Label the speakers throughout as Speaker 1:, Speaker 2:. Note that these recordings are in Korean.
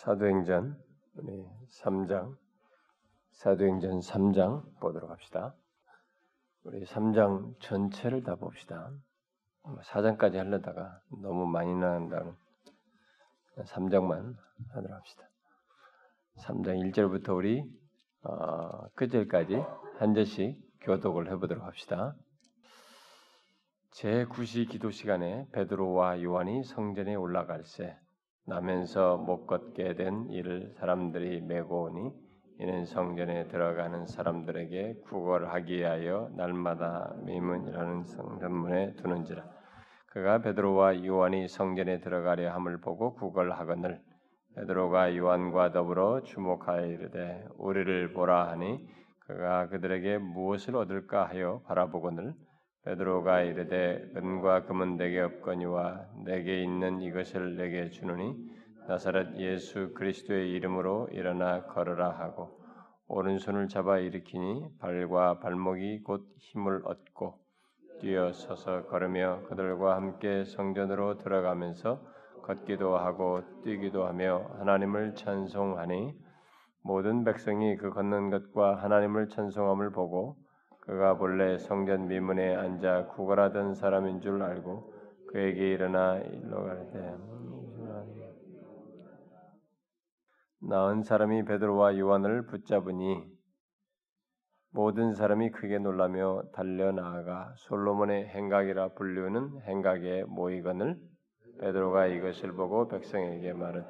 Speaker 1: 사도행전 우리 3장 사도행전 3장 보도록 합시다. 우리 3장 전체를 다 봅시다. 4장까지 하려다가 너무 많이 나간다는 3장만 하도록 합시다. 3장 1절부터 우리 어, 끝절까지 한 절씩 교독을 해보도록 합시다. 제9시 기도 시간에 베드로와 요한이 성전에 올라갈새 나면서 못 걷게 된 이를 사람들이 메고 오니 이는 성전에 들어가는 사람들에게 구걸 하기 위하여 날마다 미문이라는 성전문에 두는지라. 그가 베드로와 요한이 성전에 들어가려 함을 보고 구걸하거늘 베드로가 요한과 더불어 주목하여 이르되 우리를 보라 하니 그가 그들에게 무엇을 얻을까 하여 바라보거늘 베드로가 이르되 은과 금은 내게 없거니와 내게 있는 이것을 내게 주노니 나사렛 예수 그리스도의 이름으로 일어나 걸으라 하고 오른손을 잡아 일으키니 발과 발목이 곧 힘을 얻고 뛰어 서서 걸으며 그들과 함께 성전으로 들어가면서 걷기도 하고 뛰기도 하며 하나님을 찬송하니 모든 백성이 그 걷는 것과 하나님을 찬송함을 보고 그가 본래 성전 미문에 앉아 구걸하던 사람인 줄 알고 그에게 일어나 일로 갈때 나은 사람이 베드로와 요한을 붙잡으니 모든 사람이 크게 놀라며 달려 나아가 솔로몬의 행각이라 불리우는 행각에 모이거늘 베드로가 이것을 보고 백성에게 말은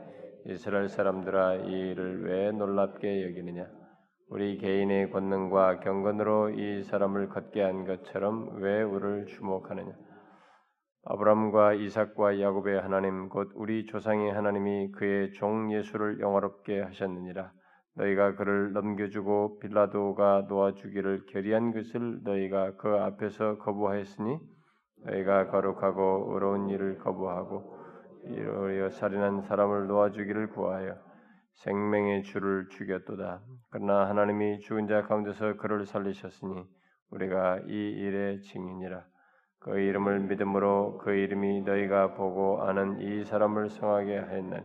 Speaker 1: 이스라엘 사람들아 이 일을 왜 놀랍게 여기느냐 우리 개인의 권능과 경건으로 이 사람을 걷게 한 것처럼 왜 우리를 주목하느냐? 아브람과 이삭과 야곱의 하나님 곧 우리 조상의 하나님이 그의 종 예수를 영화롭게 하셨느니라. 너희가 그를 넘겨주고 빌라도가 놓아주기를 결의한 것을 너희가 그 앞에서 거부하였으니 너희가 거룩하고 의로운 일을 거부하고 이로 살인한 사람을 놓아주기를 구하여 생명의 주를 죽였도다. 그러나 하나님이 죽은 자 가운데서 그를 살리셨으니 우리가 이 일의 증인이라. 그 이름을 믿음으로 그 이름이 너희가 보고 아는 이 사람을 성하게 하였나니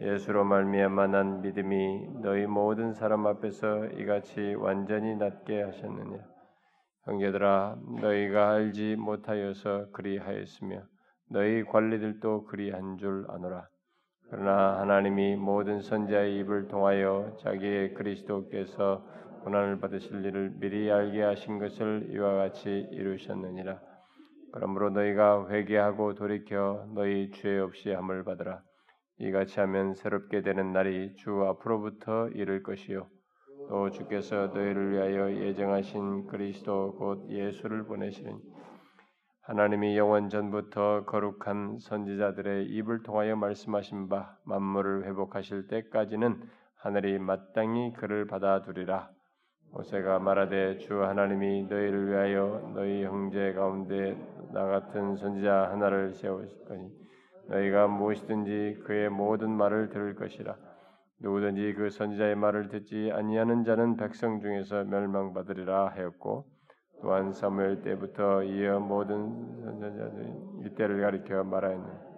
Speaker 1: 예수로 말미암아 난 믿음이 너희 모든 사람 앞에서 이같이 완전히 낫게 하셨느냐. 형제들아 너희가 알지 못하여서 그리하였으며 너희 관리들도 그리한 줄 아노라. 그러나 하나님이 모든 선자의 입을 통하여 자기의 그리스도께서 고난을 받으실 일을 미리 알게 하신 것을 이와 같이 이루셨느니라. 그러므로 너희가 회개하고 돌이켜 너희 죄 없이 함을 받으라. 이같이 하면 새롭게 되는 날이 주 앞으로부터 이를 것이요. 또 주께서 너희를 위하여 예정하신 그리스도 곧 예수를 보내시는 하나님이 영원 전부터 거룩한 선지자들의 입을 통하여 말씀하신 바 만물을 회복하실 때까지는 하늘이 마땅히 그를 받아두리라. 모세가 말하되 주 하나님이 너희를 위하여 너희 형제 가운데 나 같은 선지자 하나를 세우실 거니 너희가 무엇이든지 그의 모든 말을 들을 것이라. 누구든지 그 선지자의 말을 듣지 아니하는 자는 백성 중에서 멸망받으리라 하였고 또한 사무엘 때부터 이어 모든 선지자들이 이때를 가리켜 말하였느니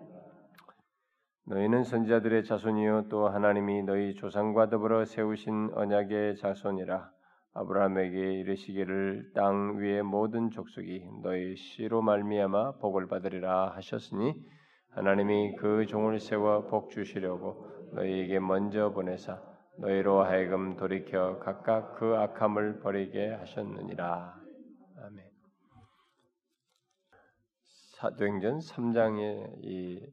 Speaker 1: 너희는 선지자들의 자손이요 또 하나님이 너희 조상과 더불어 세우신 언약의 자손이라 아브라함에게 이르시기를 땅 위의 모든 족속이 너희 씨로 말미암아 복을 받으리라 하셨으니 하나님이 그 종을 세워 복 주시려고 너희에게 먼저 보내사 너희로 하여금 돌이켜 각각 그 악함을 버리게 하셨느니라. 아멘. 사도행전 3장의 이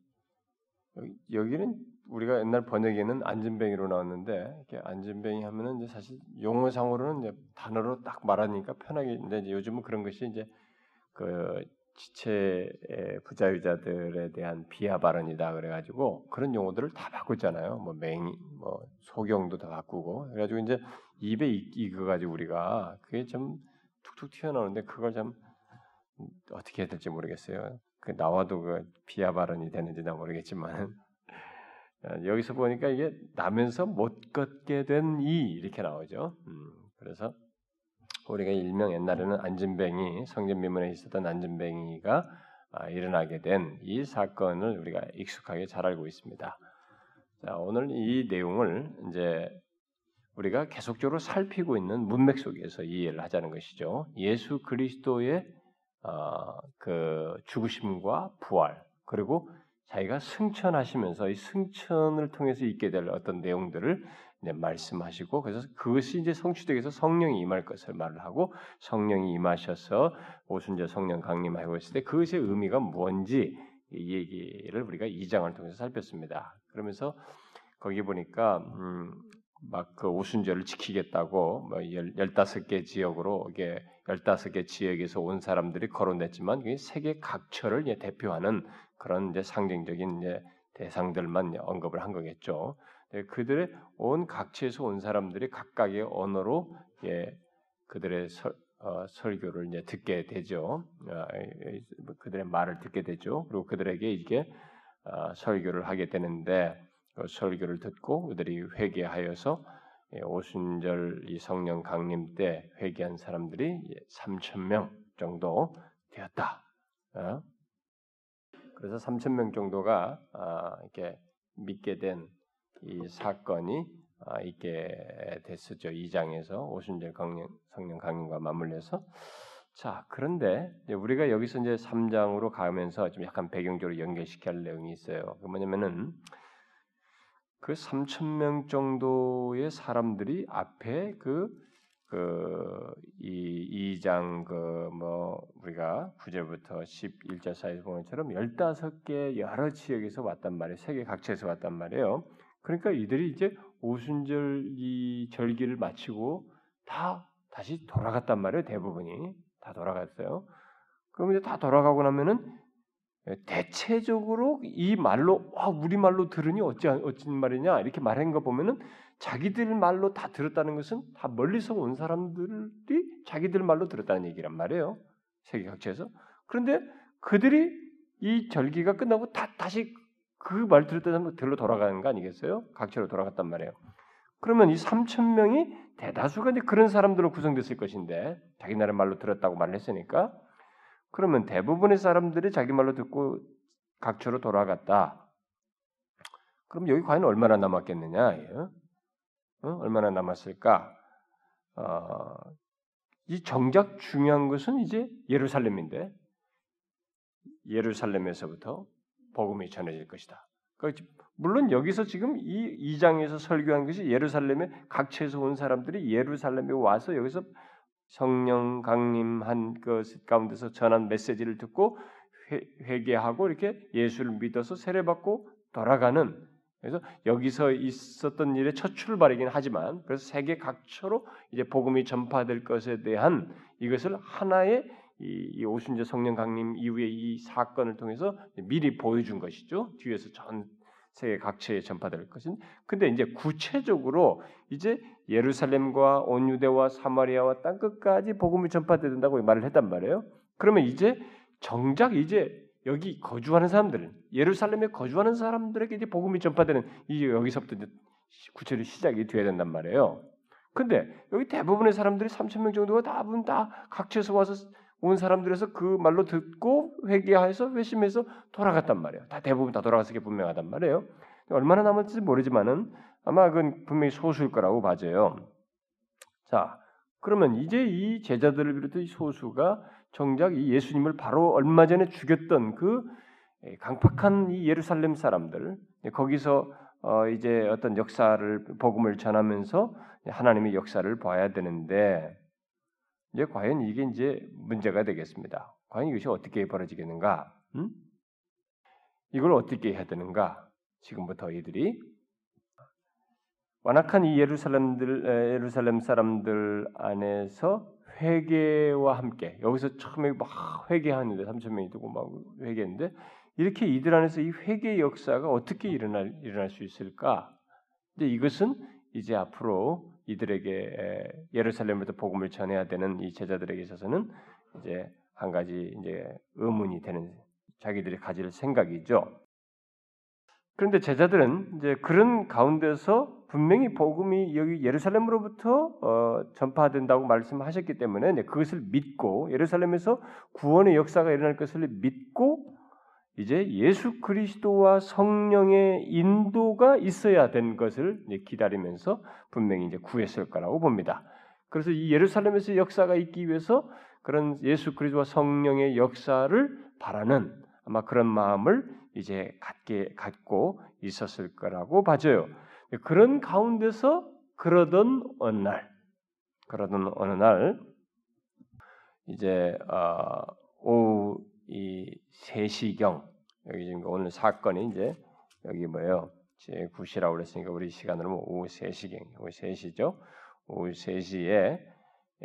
Speaker 1: 여기는 우리가 옛날 번역에는 안진뱅이로 나왔는데 이렇게 안진뱅이 하면은 이제 사실 용어상으로는 이제 단어로 딱 말하니까 편하게 근데 요즘은 그런 것이 이제 그 지체 부자유자들에 대한 비하 발언이다 그래가지고 그런 용어들을 다 바꿨잖아요. 뭐 맹이, 뭐 소경도 다 바꾸고 그래가지고 이제 입에 익어가지고 우리가 그게 좀 툭툭 튀어나오는데 그걸 좀 어떻게 해야 될지 모르겠어요. 그 나와도 그 비하 발언이 되는지 나 모르겠지만 여기서 보니까 이게 나면서 못 걷게 된 이 이렇게 나오죠. 음, 그래서 우리가 일명 옛날에는 안진뱅이 성전 미문에 있었던 안진뱅이가 아, 일어나게 된 이 사건을 우리가 익숙하게 잘 알고 있습니다. 자, 오늘 이 내용을 이제 우리가 계속적으로 살피고 있는 문맥 속에서 이해를 하자는 것이죠. 예수 그리스도의 어, 그 죽으심과 부활 그리고 자기가 승천하시면서 이 승천을 통해서 있게 될 어떤 내용들을 이제 말씀하시고 그래서 그것이 이제 성취되기 위해서 성령이 임할 것을 말을 하고 성령이 임하셔서 오순절 성령 강림하고 있을 때 그것의 의미가 뭔지 이 얘기를 우리가 이 장을 통해서 살폈습니다. 그러면서 거기 보니까 음, 막 그 오순절을 지키겠다고 뭐 열다섯 개 지역으로 이게 열다섯 개 지역에서 온 사람들이 거론됐지만 세계 각처를 대표하는 그런 이제 상징적인 이제 대상들만 언급을 한 거겠죠. 네, 그들의 온 각지에서 온 사람들이 각각의 언어로 예, 그들의 설, 어, 설교를 이제 듣게 되죠. 어, 그들의 말을 듣게 되죠. 그리고 그들에게 이게 어, 설교를 하게 되는데 그 설교를 듣고 그들이 회개하여서 예, 오순절 이 성령 강림 때 회개한 사람들이 3천 명 정도 되었다. 어? 그래서 3천 명 정도가 아, 이렇게 믿게 된 이 사건이 아, 있게 됐었죠. 2장에서 오순절 강령, 성령 강림과 맞물려서 자 그런데 우리가 여기서 이제 3장으로 가면서 좀 약간 배경적으로 연결시켜야 할 내용이 있어요. 그 뭐냐면은 그 3천 명 정도의 사람들이 앞에 그 그이 2장 그 뭐 우리가 9절부터 11절 사이에 보는 것처럼 15개 여러 지역에서 왔단 말이에요. 세계 각처에서 왔단 말이에요. 그러니까 이들이 이제 오순절 이 절기를 마치고 다 다시 돌아갔단 말이에요. 대부분이 다 돌아갔어요. 그럼 이제 다 돌아가고 나면은 대체적으로 이 말로 와 우리 말로 들으니 어찌 어찌 말이냐 이렇게 말한 거 보면은 자기들 말로 다 들었다는 것은 다 멀리서 온 사람들이 자기들 말로 들었다는 얘기란 말이에요. 세계 각지에서. 그런데 그들이 이 절기가 끝나고 다 다시 그 말 들었다는 사람 들로 돌아가는 거 아니겠어요? 각지로 돌아갔단 말이에요. 그러면 이 3천 명이 대다수가 이제 그런 사람들로 구성됐을 것인데 자기 나라 말로 들었다고 말을 했으니까 그러면 대부분의 사람들이 자기 말로 듣고 각처로 돌아갔다. 그럼 여기 과연 얼마나 남았겠느냐? 어? 얼마나 남았을까? 어, 이 정작 중요한 것은 이제 예루살렘인데 예루살렘에서부터 복음이 전해질 것이다. 그러니까 물론 여기서 지금 이 2장에서 설교한 것이 예루살렘에 각처에서 온 사람들이 예루살렘에 와서 여기서 성령 강림한 것 가운데서 전한 메시지를 듣고 회, 개하고 이렇게 예수를 믿어서 세례받고 돌아가는 그래서 여기서 있었던 일의 첫 출발이긴 하지만 그래서 세계 각처로 이제 복음이 전파될 것에 대한 이것을 하나의 이, 이 오순절 성령 강림 이후에 이 사건을 통해서 미리 보여준 것이죠. 뒤에서 전 세계 각처에 전파될 것은. 근데 이제 구체적으로 이제 예루살렘과 온 유대와 사마리아와 땅 끝까지 복음이 전파된다고 말을 했단 말이에요. 그러면 이제 정작 이제 여기 거주하는 사람들, 예루살렘에 거주하는 사람들에게 이제 복음이 전파되는 이 여기서부터 이제 구체로 시작이 돼야 된단 말이에요. 근데 여기 대부분의 사람들이 3천 명 정도가 다분 다 각처에서 와서 온 사람들에서 그 말로 듣고 회개해서 회심해서 돌아갔단 말이에요. 다 대부분 다 돌아가서 게 분명하단 말이에요. 얼마나 남을지 모르지만은 아마 그건 분명히 소수일 거라고 봐져요. 자, 그러면 이제 이 제자들을 비롯해 이 소수가 정작 이 예수님을 바로 얼마 전에 죽였던 그 강팍한 이 예루살렘 사람들 거기서 어 이제 어떤 역사를 복음을 전하면서 하나님의 역사를 봐야 되는데 이제 과연 이게 이제 문제가 되겠습니다. 과연 이것이 어떻게 벌어지겠는가? 음? 이걸 어떻게 해야 되는가? 지금부터 이들이 완악한 이 예루살렘들 예루살렘 사람들 안에서 회개와 함께 여기서 처음에 막 회개하는데 3천 명이 두고 막 회개했는데 이렇게 이들 안에서 이 회개 역사가 어떻게 일어날 일어날 수 있을까? 이제 이것은 이제 앞으로 이들에게 예루살렘부터 복음을 전해야 되는 이 제자들에게 있어서는 이제 한 가지 이제 의문이 되는 자기들이 가질 생각이죠. 그런데 제자들은 이제 그런 가운데서 분명히 복음이 여기 예루살렘으로부터 어, 전파된다고 말씀하셨기 때문에 그것을 믿고 예루살렘에서 구원의 역사가 일어날 것을 믿고 이제 예수 그리스도와 성령의 인도가 있어야 된 것을 기다리면서 분명히 이제 구했을 거라고 봅니다. 그래서 이 예루살렘에서 역사가 있기 위해서 그런 예수 그리스도와 성령의 역사를 바라는 아마 그런 마음을 이제 갖게 갖고 있었을 거라고 봐져요. 그런 가운데서 그러던 어느 날, 그러던 어느 날 이제 어, 오후 이 3시경 여기 지금 오늘 사건이 이제 여기 뭐예요? 제 9시라고 그랬으니까 우리 시간으로 뭐 오후 3시경, 오후 3시죠. 오후 3시에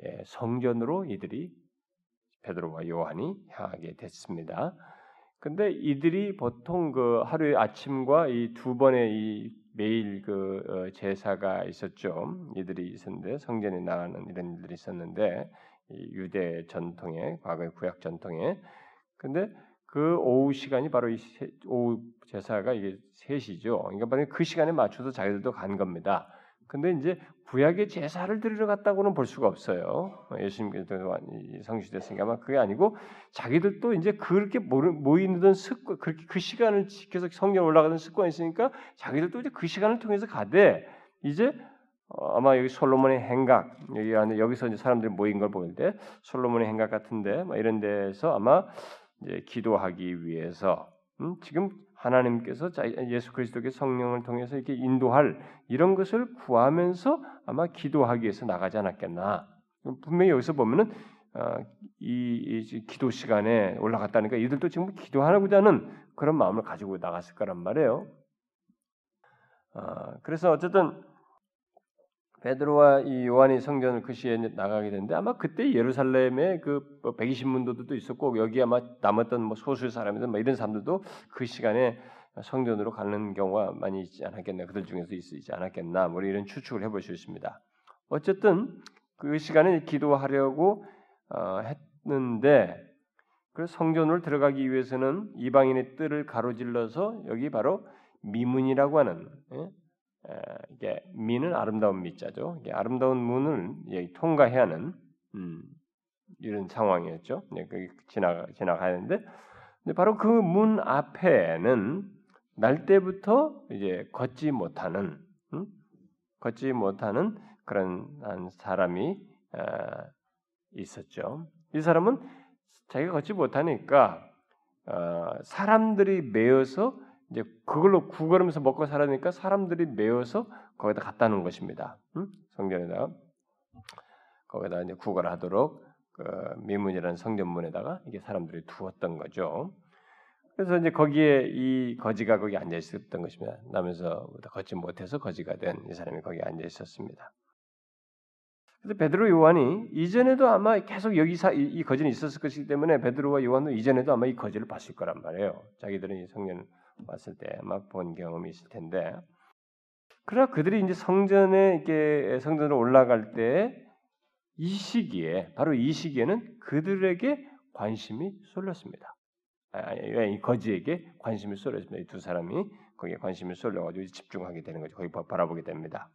Speaker 1: 예, 성전으로 이들이 베드로와 요한이 향하게 됐습니다. 근데 이들이 보통 그 하루의 아침과 이 두 번의 이 매일 그 어, 제사가 있었죠. 이들이 있었는데 성전에 나가는 이런 일들이 있었는데 유대 전통에 과거의 구약 전통에 근데 그 오후 시간이 바로 이 오후 제사가 이게 3시죠. 그러니까 그 시간에 맞춰서 자기들도 간 겁니다. 근데 이제 구약의 제사를 드리러 갔다고는 볼 수가 없어요. 예수님께서 성취됐으니까 아마 그게 아니고 자기들도 이제 그렇게 모이는 습관, 그렇게 그 시간을 지켜서 성경 올라가는 습관이 있으니까 자기들도 이제 그 시간을 통해서 가되 이제 어, 아마 여기 솔로몬의 행각 여기 안에 여기서 이제 사람들이 모인 걸 보일 때 솔로몬의 행각 같은데 뭐 이런 데서 아마 이제 기도하기 위해서 음, 지금 하나님께서 예수 그리스도의 성령을 통해서 이렇게 인도할 이런 것을 구하면서 아마 기도하기 위해서 나가지 않았겠나. 분명히 여기서 보면은 어, 이, 이, 기도 시간에 올라갔다니까 이들도 지금 기도하고자 하는 그런 마음을 가지고 나갔을 거란 말이에요. 어, 그래서 어쨌든 베드로와 이 요한이 성전을 그 시에 나가게 되는데 아마 그때 예루살렘에 그 120문도들도 뭐 있었고 여기 아마 남았던 뭐 소수 사람이든 뭐 이런 사람들도 그 시간에 성전으로 가는 경우가 많이 있지 않았겠나 그들 중에서 있지 않았겠나 뭐 이런 추측을 해볼 수 있습니다. 어쨌든 그 시간에 기도하려고 어, 했는데 그 성전으로 들어가기 위해서는 이방인의 뜰을 가로질러서 여기 바로 미문이라고 하는 예? 이게 미는 아름다운 미자죠. 아름다운 문을 통과해야 하는 음, 이런 상황이었죠. 지나가 근데 바로 그 문 앞에는 날 때부터 이제 걷지 못하는 음? 걷지 못하는 그런 한 사람이 어, 있었죠. 이 사람은 자기가 걷지 못하니까 어, 사람들이 메어서 이제 그걸로 구걸하면서 먹고 살아니까 사람들이 메어서 거기다 갖다 놓은 것입니다. 응? 성전에다가 거기다 이제 구걸하도록 그 미문이라는 성전문에다가 이게 사람들이 두었던 거죠. 그래서 이제 거기에 이 거지가 거기 앉아 있었던 것입니다. 나면서 걷지 못해서 거지가 된 이 사람이 거기 앉아 있었습니다. 그래서 베드로 요한이 이전에도 아마 계속 여기 사, 이, 이 거지는 있었을 것이기 때문에 베드로와 요한도 이전에도 아마 이 거지를 봤을 거란 말이에요. 자기들은 이 성전 왔을 때막본 경험이 있을 텐데 그러나 그들이 이제 성전에 이게 성전으로 올라갈 때 이 시기에 바로 이 시기에는 그들에게 관심이 쏠렸습니다. 아니, 거지에게 관심이 쏠렸습니다. 이 두 사람이 거기에 관심이 쏠려가지고 집중하게 되는 거죠. 거기 바라보게 됩니다.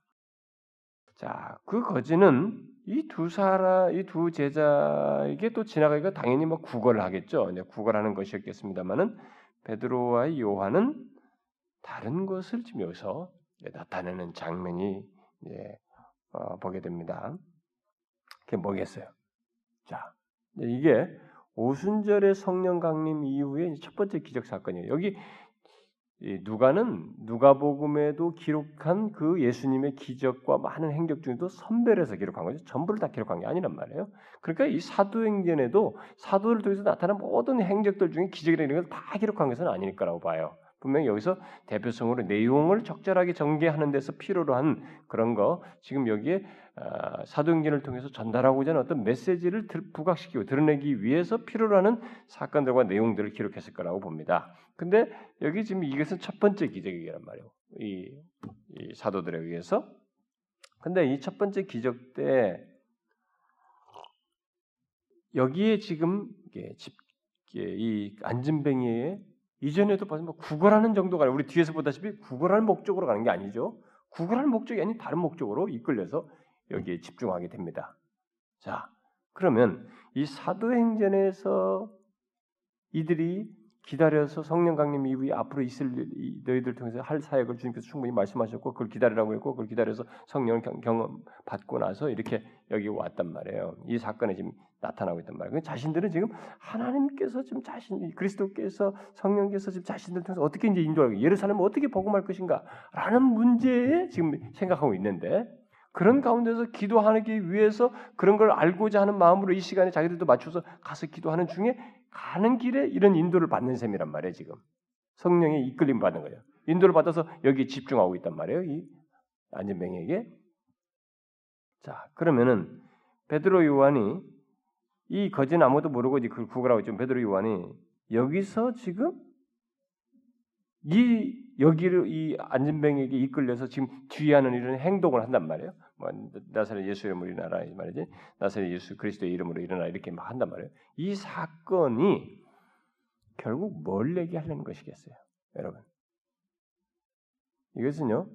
Speaker 1: 자, 그 거지는 이 두 사람, 이 두 제자에게 또 지나가기가 당연히 뭐 구걸을 하겠죠. 이제 구걸하는 것이었겠습니다만은 베드로와 요한은 다른 것을 지금 여기서 나타내는 장면이 예, 어, 보게 됩니다. 그게 뭐겠어요? 자, 이게 오순절의 성령 강림 이후에 첫 번째 기적 사건이에요. 여기 누가는 누가복음에도 기록한 그 예수님의 기적과 많은 행적 중에도 선별해서 기록한 거죠. 전부를 다 기록한 게 아니란 말이에요. 그러니까 이 사도행전에도 사도를 통해서 나타난 모든 행적들 중에 기적이라는 걸다 기록한 것은 아닐 거라고 봐요. 분명히 여기서 대표성으로 내용을 적절하게 전개하는 데서 필요로 한 그런 거 지금 여기에 어, 사도행전을 통해서 전달하고자 하는 어떤 메시지를 부각시키고 드러내기 위해서 필요로 하는 사건들과 내용들을 기록했을 거라고 봅니다. 근데 여기 지금 이것은 첫 번째 기적이란 말이에요. 이, 이 사도들에 의해서. 근데 이 첫 번째 기적 때 여기에 지금 집, 이 안진뱅이의 이전에도 뭐 구걸하는 정도가 아니라 우리 뒤에서 보다시피 구걸할 목적으로 가는 게 아니죠. 구걸할 목적이 아닌 다른 목적으로 이끌려서 여기에 집중하게 됩니다. 자, 그러면 이 사도행전에서 이들이 기다려서 성령 강림 이후에 앞으로 있을 너희들 통해서 할 사역을 주님께서 충분히 말씀하셨고 그걸 기다리라고 했고 그걸 기다려서 성령을 경험 받고 나서 이렇게 여기 왔단 말이에요. 이 사건에 지금 나타나고 있단 말이에요. 자신들은 지금 하나님께서 지금 자신 그리스도께서 성령께서 지금 자신들 통해서 어떻게 이제 인도하고 예루살렘을 어떻게 복음할 것인가라는 문제에 지금 생각하고 있는데 그런 가운데서 기도하기 위해서 그런 걸 알고자 하는 마음으로 이 시간에 자기들도 맞춰서 가서 기도하는 중에 가는 길에 이런 인도를 받는 셈이란 말이에요, 지금. 성령의 이끌림 받는 거예요. 인도를 받아서 여기 집중하고 있단 말이에요, 이 안전뱅에게. 자, 그러면은 베드로 요한이 이 거진 아무도 모르고 이제 그걸 구걸하고 있죠. 베드로 요한이 여기서 지금 이 여기를 이 안진뱅에게 이끌려서 지금 뒤하는 이런 행동을 한단 말이에요. 뭐 나사렛 예수 이름으로 일어나라 이 말이지. 나사렛 예수 그리스도의 이름으로 일어나 이렇게 막 한단 말이에요. 이 사건이 결국 뭘 얘기하려는 것이겠어요, 여러분? 이것은요.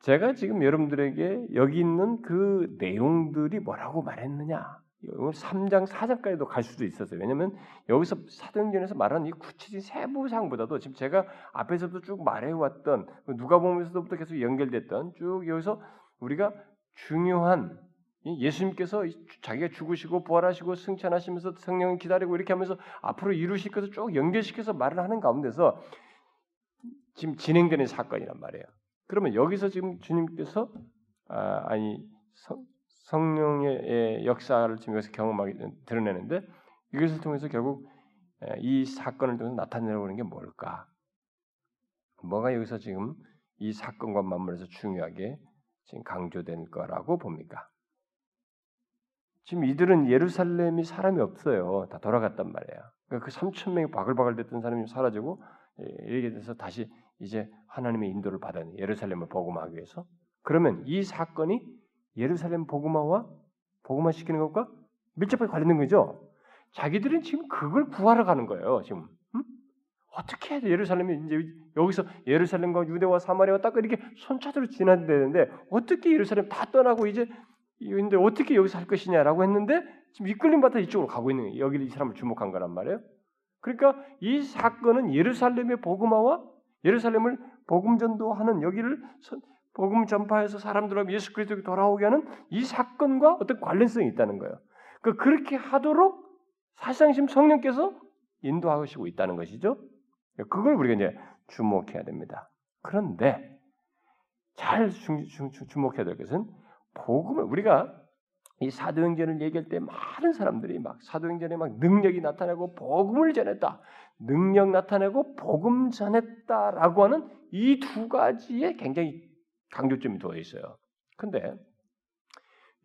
Speaker 1: 제가 지금 여러분들에게 여기 있는 그 내용들이 뭐라고 말했느냐 3장, 4장까지도 갈 수도 있었어요. 왜냐하면 여기서 사도행전에서 말하는 이 구체적인 세부상보다도 지금 제가 앞에서도 쭉 말해왔던 그 누가복음에서부터 계속 연결됐던 쭉 여기서 우리가 중요한 예수님께서 자기가 죽으시고 부활하시고 승천하시면서 성령을 기다리고 이렇게 하면서 앞으로 이루실 것을 쭉 연결시켜서 말을 하는 가운데서 지금 진행되는 사건이란 말이에요. 그러면 여기서 지금 주님께서 아, 아니 성 령의 역사를 지금 여기서 경험하게 드러내는데 이것을 통해서 결국 이 사건을 통해서 나타내려고 하는 게 뭘까? 뭐가 여기서 지금 이 사건과 맞물려서 중요하게 지금 강조된 거라고 봅니까? 지금 이들은 예루살렘이 사람이 없어요. 다 돌아갔단 말이에요. 그러니까 그 3천 명이 바글바글 됐던 사람이 사라지고 이렇게 돼서 다시 이제 하나님의 인도를 받은 예루살렘을 복음하기 위해서 그러면 이 사건이 예루살렘 복음화와 복음화 시키는 것과 밀접하게 관련된 거죠. 자기들은 지금 그걸 구하러 가는 거예요. 지금 음? 어떻게 해야 예루살렘이 이제 여기서 예루살렘과 유대와 사마리아와 딱 이렇게 손차도로 지나야 되는데 어떻게 예루살렘 다 떠나고 이제 근데 어떻게 여기서 할 것이냐라고 했는데 지금 이끌림 받아 이쪽으로 가고 있는 거예요. 여기 이 사람을 주목한 거란 말이에요. 그러니까 이 사건은 예루살렘의 복음화와 예루살렘을 복음 전도하는 여기를 복음 전파해서 사람들을 예수 그리스도에 돌아오게 하는 이 사건과 어떤 관련성이 있다는 거예요. 그 그렇게 하도록 사실상 지금 성령께서 인도하시고 있다는 것이죠. 그걸 우리가 이제 주목해야 됩니다. 그런데 잘 주, 주, 주 목해야 될 것은 복음을 우리가 이 사도행전을 얘기할 때 많은 사람들이 막 사도행전에 막 능력이 나타나고 복음을 전했다. 능력 나타내고 복음 전했다라고 하는 이 두 가지에 굉장히 강조점이 되어 있어요. 근데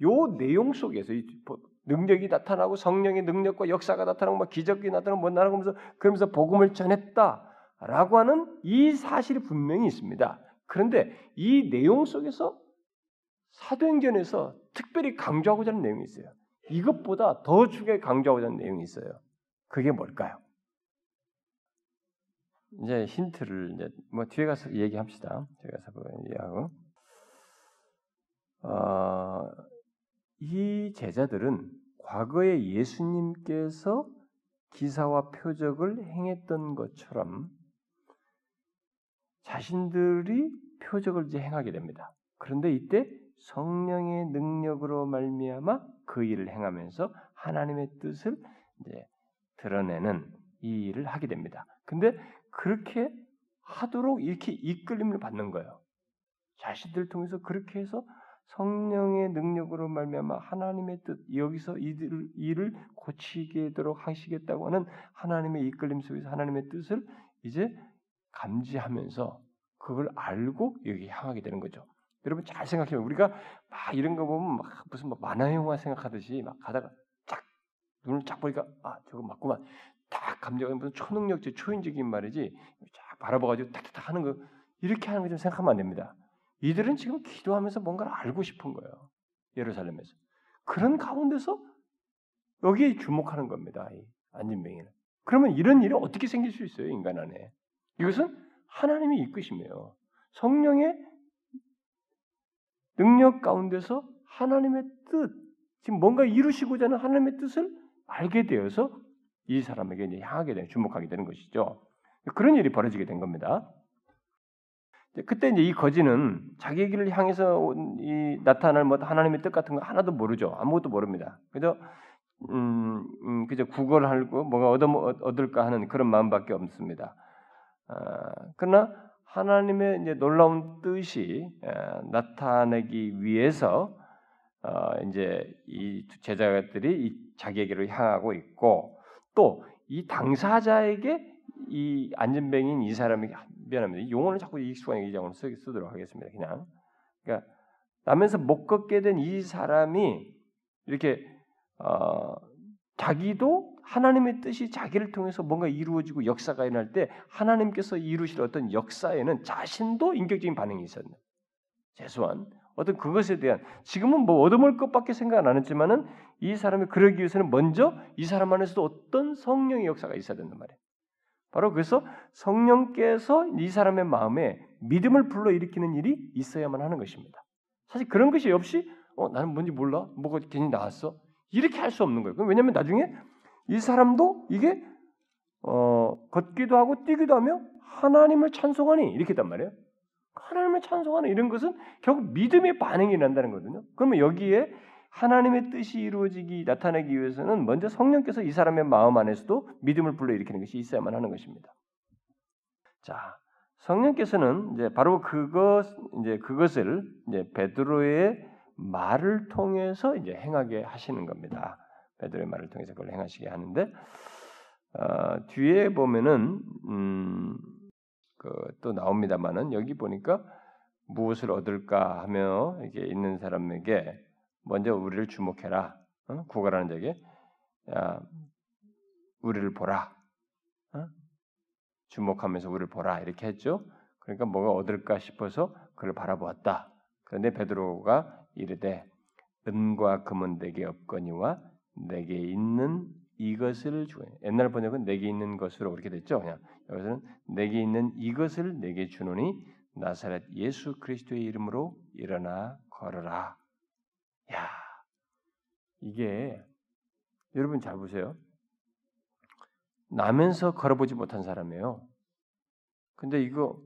Speaker 1: 요 내용 속에서 이 능력이 나타나고 성령의 능력과 역사가 나타나고 막 기적이 나타나고 뭐 나타나면서 그러면서 복음을 전했다라고 하는 이 사실이 분명히 있습니다. 그런데 이 내용 속에서 사도행전에서 특별히 강조하고자 하는 내용이 있어요. 이것보다 더 중요하게 강조하고자 하는 내용이 있어요. 그게 뭘까요? 이제 힌트를 이제 뭐 뒤에 가서 얘기합시다. 뒤에 가서 얘기하고 어, 이 제자들은 과거에 예수님께서 기사와 표적을 행했던 것처럼 자신들이 표적을 이제 행하게 됩니다. 그런데 이때 성령의 능력으로 말미암아 그 일을 행하면서 하나님의 뜻을 이제 드러내는 이 일을 하게 됩니다. 근데 그렇게 하도록 이렇게 이끌림을 받는 거예요. 자신들 통해서 그렇게 해서 성령의 능력으로 말미암아 하나님의 뜻 여기서 이들 일을 고치게 도록 하시겠다고 하는 하나님의 이끌림 속에서 하나님의 뜻을 이제 감지하면서 그걸 알고 여기 향하게 되는 거죠. 여러분 잘 생각해요. 우리가 막 이런 거 보면 막 무슨 막 만화 영화 생각하듯이 막 가다가 쫙 눈을 쫙 보니까 아 저거 맞구만. 딱 감정 무슨 초능력적 초인적인 말이지 쫙 바라봐가지고 탁탁탁 하는 거 이렇게 하는 거 좀 생각하면 안 됩니다. 이들은 지금 기도하면서 뭔가를 알고 싶은 거예요. 예루살렘에서 그런 가운데서 여기에 주목하는 겁니다. 이 안진뱅이는. 그러면 이런 일이 어떻게 생길 수 있어요 인간 안에? 이것은 하나님이 이끄시며요. 성령의 능력 가운데서 하나님의 뜻, 지금 뭔가 이루시고자 하는 하나님의 뜻을 알게 되어서 이 사람에게 이제 향하게 되는 주목하게 되는 것이죠. 그런 일이 벌어지게 된 겁니다. 그때 이제 이 거지는 자기 길을 향해서 이 나타날 뭐 하나님의 뜻 같은 거 하나도 모르죠. 아무것도 모릅니다. 그저 음, 음 그저 구걸하고 뭐가 얻어 얻을까 하는 그런 마음밖에 없습니다. 아, 그러나 하나님의 이제 놀라운 뜻이 아, 나타내기 위해서 어, 이제 이 제자들이 이 자기에게로 향하고 있고 또 이 당사자에게 이 안전뱅인 이 사람이 미안합니다. 용어를 자꾸 익숙한 이장으로 쓰도록 하겠습니다. 그냥 그러니까 나면서 못 걷게 된 이 사람이 이렇게 어, 자기도 하나님의 뜻이 자기를 통해서 뭔가 이루어지고 역사가 일어날 때 하나님께서 이루실 어떤 역사에는 자신도 인격적인 반응이 있었네. 최소한 어떤 그것에 대한 지금은 뭐 얻어먹을 것밖에 생각 안 했지만은 이 사람이 그러기 위해서는 먼저 이 사람 안에서도 어떤 성령의 역사가 있어야 된단 말이에요. 바로 그래서 성령께서 이 사람의 마음에 믿음을 불러일으키는 일이 있어야만 하는 것입니다. 사실 그런 것이 없이 어 나는 뭔지 몰라 뭐가 괜히 나왔어 이렇게 할 수 없는 거예요. 왜냐하면 나중에 이 사람도 이게 어 걷기도 하고 뛰기도 하며 하나님을 찬송하니 이렇게 했단 말이에요. 하나님을 찬송하는 이런 것은 결국 믿음의 반응이 난다는 거거든요. 그러면 여기에 하나님의 뜻이 이루어지기 나타내기 위해서는 먼저 성령께서 이 사람의 마음 안에서도 믿음을 불러일으키는 것이 있어야만 하는 것입니다. 자, 성령께서는 이제 바로 그것 이제 그것을 이제 베드로의 말을 통해서 이제 행하게 하시는 겁니다. 베드로의 말을 통해서 그걸 행하시게 하는데 어, 뒤에 보면은 음, 그 또 나옵니다만은 여기 보니까 무엇을 얻을까 하며 이게 있는 사람에게 먼저 우리를 주목해라. 어? 구걸하는 자에게 야, 우리를 보라. 어? 주목하면서 우리를 보라 이렇게 했죠. 그러니까 뭐가 얻을까 싶어서 그를 바라보았다. 그런데 베드로가 이르되 은과 금은 내게 없거니와 내게 있는 이것을 주어. 옛날 번역은 내게 있는 것으로 그렇게 됐죠. 그냥 여기서는 내게 있는 이것을 내게 주노니 나사렛 예수 그리스도의 이름으로 일어나 걸어라. 야, 이게 여러분 잘 보세요. 나면서 걸어보지 못한 사람이에요. 근데 이거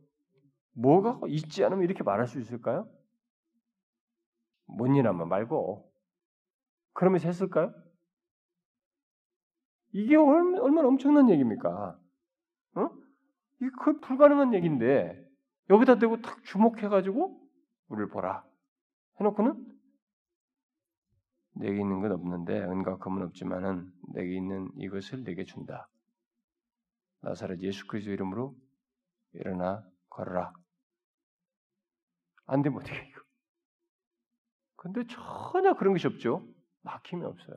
Speaker 1: 뭐가 있지 않으면 이렇게 말할 수 있을까요? 뭔 일하면 말고 그러면서 했을까요? 이게 얼마나 엄청난 얘기입니까? 어? 이게 거의 불가능한 얘기인데 여기다 대고 탁 주목해가지고 우리를 보라 해놓고는 내게 있는 건 없는데 은과 금은 없지만은 내게 있는 이것을 내게 준다. 나사렛 예수 그리스도 이름으로 일어나 걸어라. 안 되면 어떻게 이거? 근데 전혀 그런 것이 없죠. 막힘이 없어요.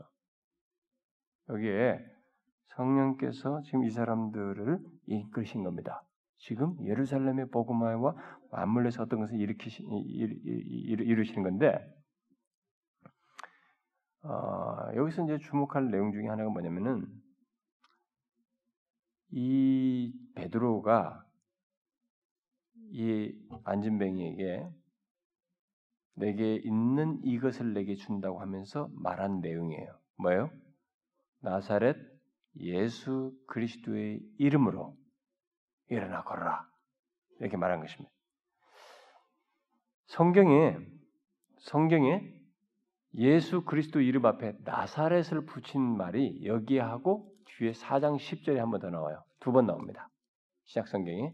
Speaker 1: 여기에 성령께서 지금 이 사람들을 이끌신 겁니다. 지금 예루살렘의 복음화와 맞물려서 어떤 것을 일으키시, 이루시는 건데 어, 여기서 이제 주목할 내용 중에 하나가 뭐냐면은 이 베드로가 이 안진뱅이에게 내게 있는 이것을 내게 준다고 하면서 말한 내용이에요. 뭐예요? 나사렛 예수 그리스도의 이름으로 일어나 걸어라. 이렇게 말한 것입니다. 성경에 성경에 예수 그리스도 이름 앞에 나사렛을 붙인 말이 여기하고 뒤에 4장 10절에 한 번 더 나와요. 두 번 나옵니다. 시작 성경이.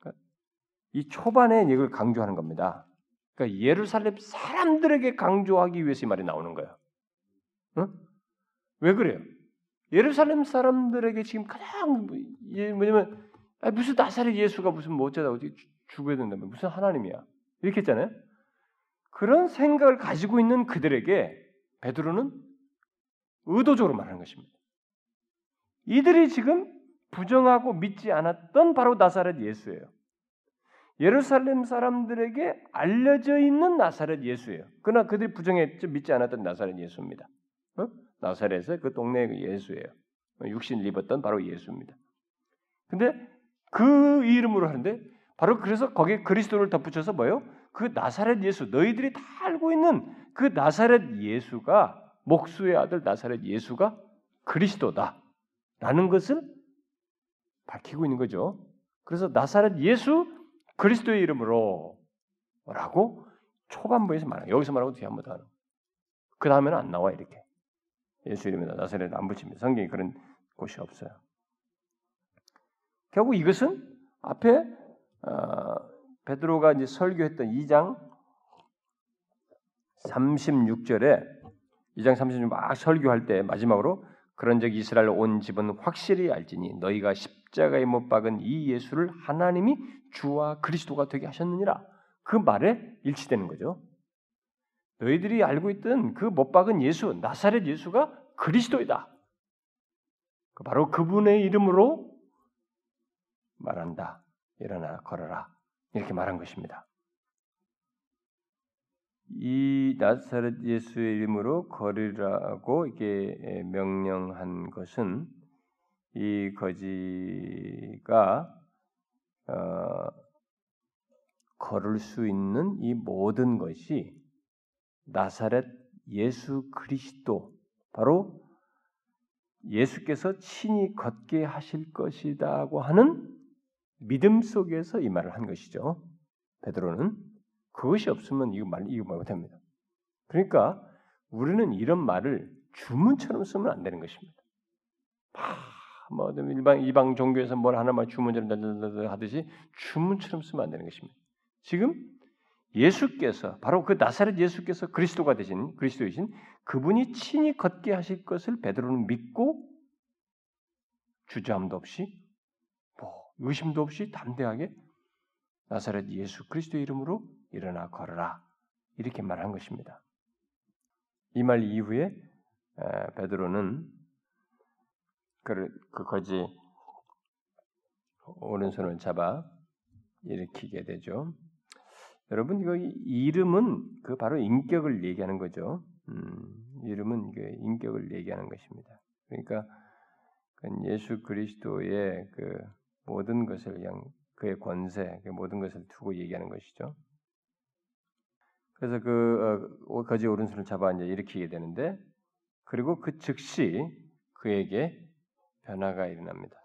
Speaker 1: 그러니까 이 초반에 이걸 강조하는 겁니다. 그러니까 예루살렘 사람들에게 강조하기 위해서 이 말이 나오는 거예요. 응? 왜 그래요? 예루살렘 사람들에게 지금 가장 뭐냐면 무슨 나사렛 예수가 무슨 뭐 어쩌다 어디 죽어야 된다면 무슨 하나님이야 이렇게 했잖아요. 그런 생각을 가지고 있는 그들에게 베드로는 의도적으로 말하는 것입니다. 이들이 지금 부정하고 믿지 않았던 바로 나사렛 예수예요. 예루살렘 사람들에게 알려져 있는 나사렛 예수예요. 그러나 그들이 부정했죠. 믿지 않았던 나사렛 예수입니다. 어? 나사렛의 그 동네의 그 예수예요. 육신을 입었던 바로 예수입니다. 근데 그 이름으로 하는데 바로 그래서 거기에 그리스도를 덧붙여서 뭐요? 그 나사렛 예수 너희들이 다 알고 있는 그 나사렛 예수가 목수의 아들 나사렛 예수가 그리스도다라는 것을 밝히고 있는 거죠. 그래서 나사렛 예수 그리스도의 이름으로 라고 초반부에서 말해요. 여기서 말하고 뒤에 한 번 더 하는. 그 다음에는 안 나와 이렇게. 예수 이름에다 나사렛 안 붙입니다. 성경에 그런 곳이 없어요. 결국 이것은 앞에 어, 베드로가 이제 설교했던 2장 36절에 2장 36절 막 설교할 때 마지막으로 그런즉 이스라엘 온 집은 확실히 알지니 너희가 십자가에 못 박은 이 예수를 하나님이 주와 그리스도가 되게 하셨느니라. 그 말에 일치되는 거죠. 너희들이 알고 있던 그 못 박은 예수, 나사렛 예수가 그리스도이다. 바로 그분의 이름으로 말한다. 일어나 걸어라. 이렇게 말한 것입니다. 이 나사렛 예수의 이름으로 걸으라고 이게 명령한 것은 이 거지가 어, 걸을 수 있는 이 모든 것이 나사렛 예수 그리스도 바로 예수께서 친히 걷게 하실 것이다고 하는 믿음 속에서 이 말을 한 것이죠. 베드로는 그것이 없으면 이거 말 이거 말 못합니다. 그러니까 우리는 이런 말을 주문처럼 쓰면 안 되는 것입니다. 뭐 일반 이방 종교에서 뭘 하나만 주문처럼 하듯이 주문처럼 쓰면 안 되는 것입니다. 지금 예수께서 바로 그 나사렛 예수께서 그리스도가 되신 그리스도이신 그분이 친히 걷게 하실 것을 베드로는 믿고 주저함도 없이 뭐 의심도 없이 담대하게 나사렛 예수 그리스도 이름으로 일어나 걸어라 이렇게 말한 것입니다. 이 말 이후에 베드로는 그, 그 거지 오른손을 잡아 일으키게 되죠. 여러분 이거 이름은 그 바로 인격을 얘기하는 거죠. 음, 이름은 그 인격을 얘기하는 것입니다. 그러니까 예수 그리스도의 그 모든 것을 그냥 그의 권세, 그 모든 것을 두고 얘기하는 것이죠. 그래서 그 어, 거지 오른손을 잡아 이제 일으키게 되는데 그리고 그 즉시 그에게 변화가 일어납니다.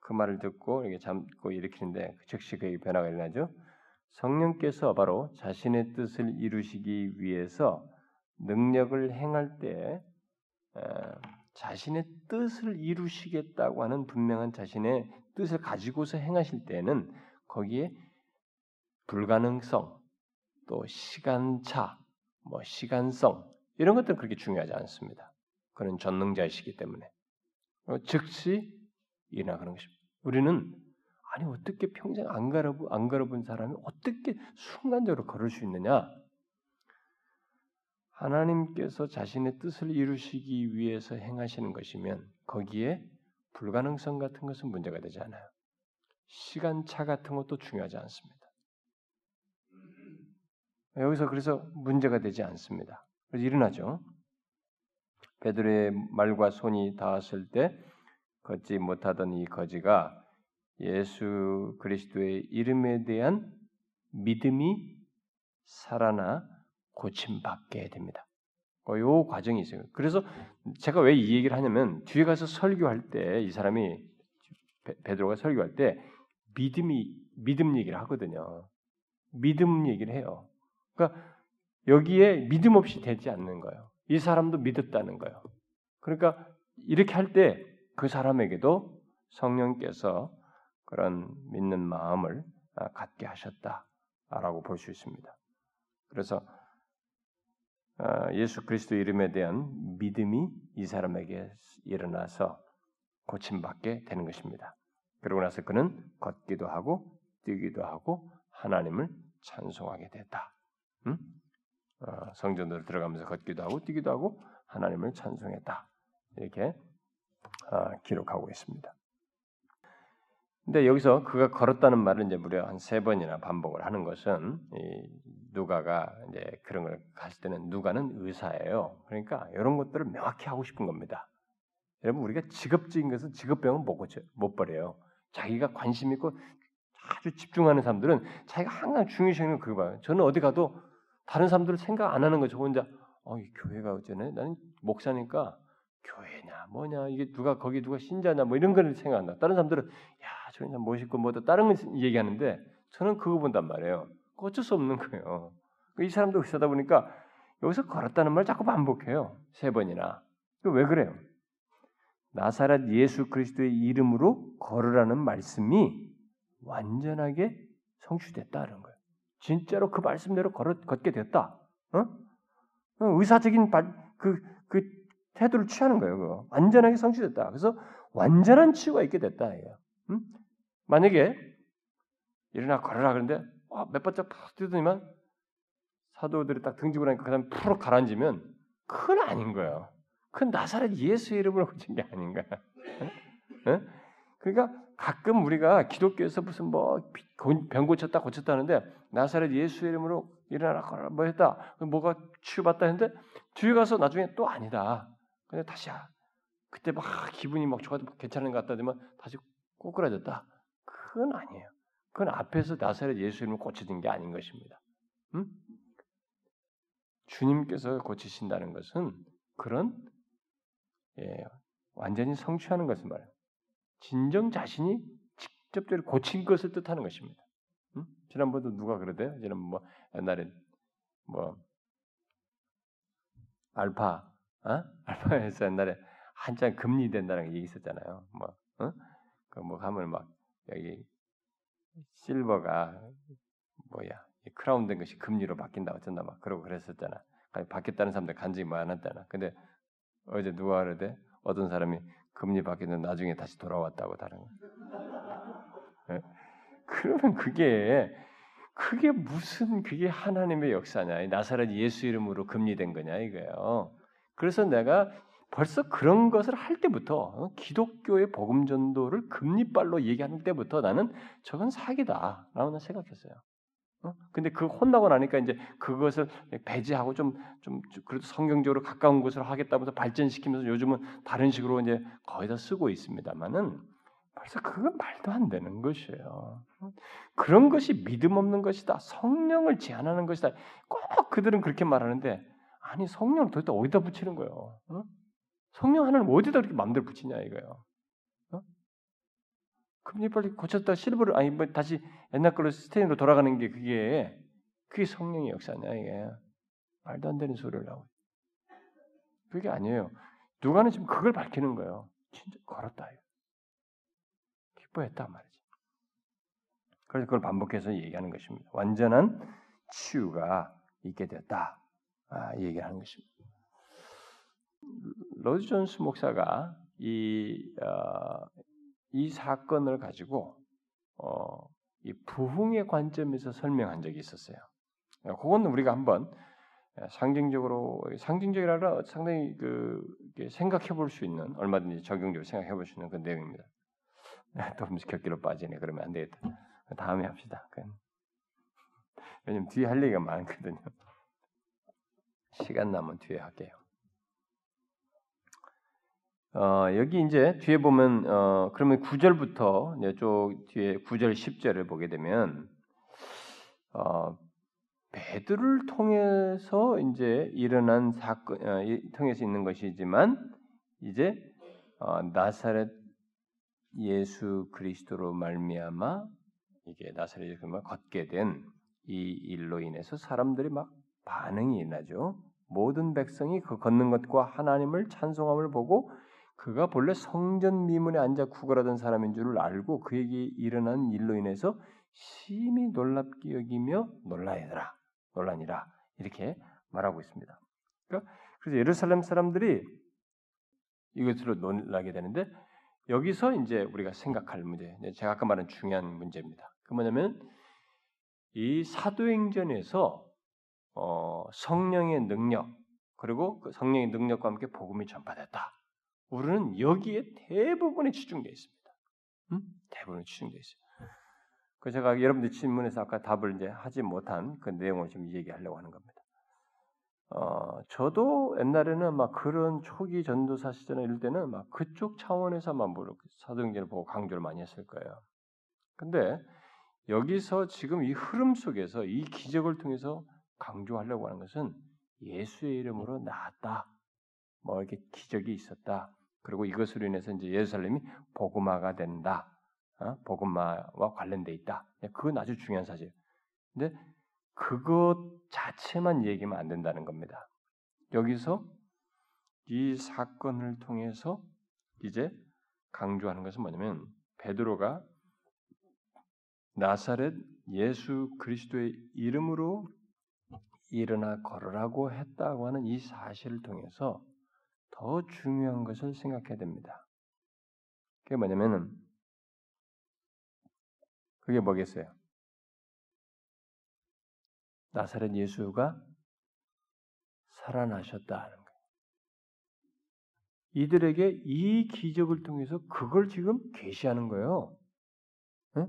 Speaker 1: 그 말을 듣고 이렇게 잡고 일으키는데 그 즉시 그에게 변화가 일어나죠. 성령께서 바로 자신의 뜻을 이루시기 위해서 능력을 행할 때 자신의 뜻을 이루시겠다고 하는 분명한 자신의 뜻을 가지고서 행하실 때는 거기에 불가능성, 또 시간차, 뭐 시간성 이런 것들은 그렇게 중요하지 않습니다. 그는 전능자이시기 때문에 즉시 일어나 그런 것입니다. 우리는 아니 어떻게 평생 안 걸어본 안 걸어본 사람이 어떻게 순간적으로 걸을 수 있느냐? 하나님께서 자신의 뜻을 이루시기 위해서 행하시는 것이면 거기에 불가능성 같은 것은 문제가 되지 않아요. 시간차 같은 것도 중요하지 않습니다. 여기서 그래서 문제가 되지 않습니다. 그래서 일어나죠. 베드로의 말과 손이 닿았을 때 걷지 못하던 이 거지가 예수 그리스도의 이름에 대한 믿음이 살아나 고침받게 됩니다. 이 어, 과정이 있어요. 그래서 제가 왜 이 얘기를 하냐면 뒤에 가서 설교할 때 이 사람이 베드로가 설교할 때 믿음이 믿음 얘기를 하거든요. 믿음 얘기를 해요. 그러니까 여기에 믿음 없이 되지 않는 거예요. 이 사람도 믿었다는 거예요. 그러니까 이렇게 할 때 그 사람에게도 성령께서 그런 믿는 마음을 아, 갖게 하셨다라고 볼 수 있습니다. 그래서 아, 예수 그리스도 이름에 대한 믿음이 이 사람에게 일어나서 고침받게 되는 것입니다. 그러고 나서 그는 걷기도 하고 뛰기도 하고 하나님을 찬송하게 됐다. 응? 어, 성전으로 들어가면서 걷기도 하고 뛰기도 하고 하나님을 찬송했다. 이렇게 어, 기록하고 있습니다. 근데 여기서 그가 걸었다는 말을 이제 무려 한 세 번이나 반복을 하는 것은 누가가 이제 그런 걸 갔을 때는 누가는 의사예요. 그러니까 이런 것들을 명확히 하고 싶은 겁니다. 여러분 우리가 직업적인 것은 직업병은 못 버려요. 자기가 관심 있고 아주 집중하는 사람들은 자기가 항상 중요시 여기는 그거 봐요. 저는 어디 가도 다른 사람들을 생각 안 하는 거죠. 혼자 어, 이 교회가 어쩌네? 나는 목사니까 교회냐 뭐냐 이게 누가 거기 누가 신자냐 뭐 이런 걸 생각한다. 다른 사람들은 야 저기 사 멋있고 뭐또 다른 걸 얘기하는데 저는 그거 본단 말이에요. 어쩔 수 없는 거예요. 이 사람도 그러다 보니까 여기서 걸었다는 말 자꾸 반복해요. 세 번이나. 왜 그래요? 나사렛 예수 그리스도의 이름으로 걸으라는 말씀이 완전하게 성취됐다는 거예요. 진짜로 그 말씀대로 걸어, 걷게 됐다. 어? 어 의사적인 그, 그 태도를 취하는 거예요. 그거. 완전하게 성취됐다. 그래서 완전한 치유가 있게 됐다. 이거. 응? 만약에 일어나 걸어라 그런데 어, 몇 번째 팍 뛰더니만 사도들이 딱 등지고 나니까 그다음 풀어 가라앉으면 그건 아닌 거예요. 그 나사렛 예수 이름으로 고친 게 아닌가. 어? 그러니까 가끔 우리가 기독교에서 무슨 뭐 병 고쳤다 고쳤다 하는데 나사렛 예수 이름으로 일어나라 뭐 했다 뭐가 치유받다 했는데 뒤에 가서 나중에 또 아니다. 근데 다시 그때 막 기분이 막 좋아도 괜찮은 것 같다 되면 다시 꼬꾸라졌다. 그건 아니에요. 그건 앞에서 나사렛 예수 이름으로 고쳐진 게 아닌 것입니다. 음? 주님께서 고치신다는 것은 그런 예, 완전히 성취하는 것을 말해요. 진정 자신이 직접적으로 고친 것을 뜻하는 것입니다. 음? 지난번도 누가 그러대요? 지난 뭐 옛날에 뭐 알파, 어? 알파에서 옛날에 한참 금리 된다는 얘기 있었잖아요. 뭐, 어? 그뭐 하면 막 여기 실버가 뭐야 크라운 된 것이 금리로 바뀐다 어쩐다 막 그러고 그랬었잖아. 바뀌었다는 사람들 간증이 많았잖아. 근데 어제 누가 그러대? 어떤 사람이 금리 바뀌는 나중에 다시 돌아왔다고 다른 거. 네? 그러면 그게 그게 무슨 그게 하나님의 역사냐? 나사렛 예수 이름으로 금리된 거냐 이거예요. 그래서 내가 벌써 그런 것을 할 때부터 어, 기독교의 복음 전도를 금리빨로 얘기하는 때부터 나는 저건 사기다라고 생각했어요. 어? 근데 그 혼나고 나니까 이제 그것을 배제하고 좀, 좀, 그래도 성경적으로 가까운 것으로 하겠다면서 발전시키면서 요즘은 다른 식으로 이제 거의 다 쓰고 있습니다만은 벌써 그건 말도 안 되는 것이에요. 그런 것이 믿음 없는 것이다. 성령을 제한하는 것이다. 꼭 그들은 그렇게 말하는데 아니 성령을 도대체 어디다 붙이는 거예요? 어? 성령 하나님 어디다 그렇게 마음대로 붙이냐 이거예요. 금리 빨리 고쳤다 실버를 아니 뭐 다시 옛날 걸로 스테인으로 돌아가는 게 그게 그게 성령의 역사냐 이게 말도 안 되는 소리를 하고 그게 아니에요. 누가는 지금 그걸 밝히는 거예요. 진짜 걸었다. 기뻐했다 말이지. 그래서 그걸 반복해서 얘기하는 것입니다. 완전한 치유가 있게 됐다. 아, 얘기하는 것입니다. 로이드 존스 목사가 이 어, 이 사건을 가지고 어, 이 부흥의 관점에서 설명한 적이 있었어요. 그건 우리가 한번 상징적으로 상징적이라 상당히 그 생각해 볼 수 있는 얼마든지 적용적으로 생각해 볼 수 있는 그 내용입니다. 또 곁길로 빠지네. 그러면 안 되겠다. 다음에 합시다. 왜냐면 뒤에 할 얘기가 많거든요. 시간 남은 뒤에 할게요. 어, 여기 이제 뒤에 보면 어, 그러면 9절부터 이제 쪽 뒤에 9절 10절을 보게 되면 어, 베드를 통해서 이제 일어난 사건 어, 통해서 있는 것이지만 이제 어, 나사렛 예수 그리스도로 말미암아 이게 나사렛 예수만 걷게 된 이 일로 인해서 사람들이 막 반응이 일어나죠. 모든 백성이 그 걷는 것과 하나님을 찬송함을 보고 그가 본래 성전 미문에 앉아 구걸하던 사람인 줄을 알고 그에게 일어난 일로 인해서 심히 놀랍게 여기며 놀라이더라 놀라니라 이렇게 말하고 있습니다. 그러니까 그래서 예루살렘 사람들이 이것으로 놀라게 되는데 여기서 이제 우리가 생각할 문제, 제가 아까 말한 중요한 문제입니다. 그 뭐냐면 이 사도행전에서 어, 성령의 능력 그리고 그 성령의 능력과 함께 복음이 전파됐다. 우리는 여기에 대부분에 집중되어 있습니다. 음? 대부분에 집중되어 있어요. 그 제가 여러분들 질문에서 아까 답을 이제 하지 못한 그 내용을 좀 얘기하려고 하는 겁니다. 어, 저도 옛날에는 막 그런 초기 전도사 시절에 이럴 때는 막 그쪽 차원에서만 뭐 사도행전을 보고 강조를 많이 했을 거예요. 근데 여기서 지금 이 흐름 속에서 이 기적을 통해서 강조하려고 하는 것은 예수의 이름으로 나았다. 뭐 이렇게 기적이 있었다. 그리고 이것으로 인해서 이제 예루살렘이 복음화가 된다. 어? 복음화와 관련돼 있다. 그건 아주 중요한 사실. 근데 그것 자체만 얘기하면 안 된다는 겁니다. 여기서 이 사건을 통해서 이제 강조하는 것은 뭐냐면 베드로가 나사렛 예수 그리스도의 이름으로 일어나 걸으라고 했다고 하는 이 사실을 통해서 더 중요한 것을 생각해야 됩니다. 그게 뭐냐면은 그게 뭐겠어요? 나사렛 예수가 살아나셨다는 거예요. 이들에게 이 기적을 통해서 그걸 지금 계시하는 거예요. 네?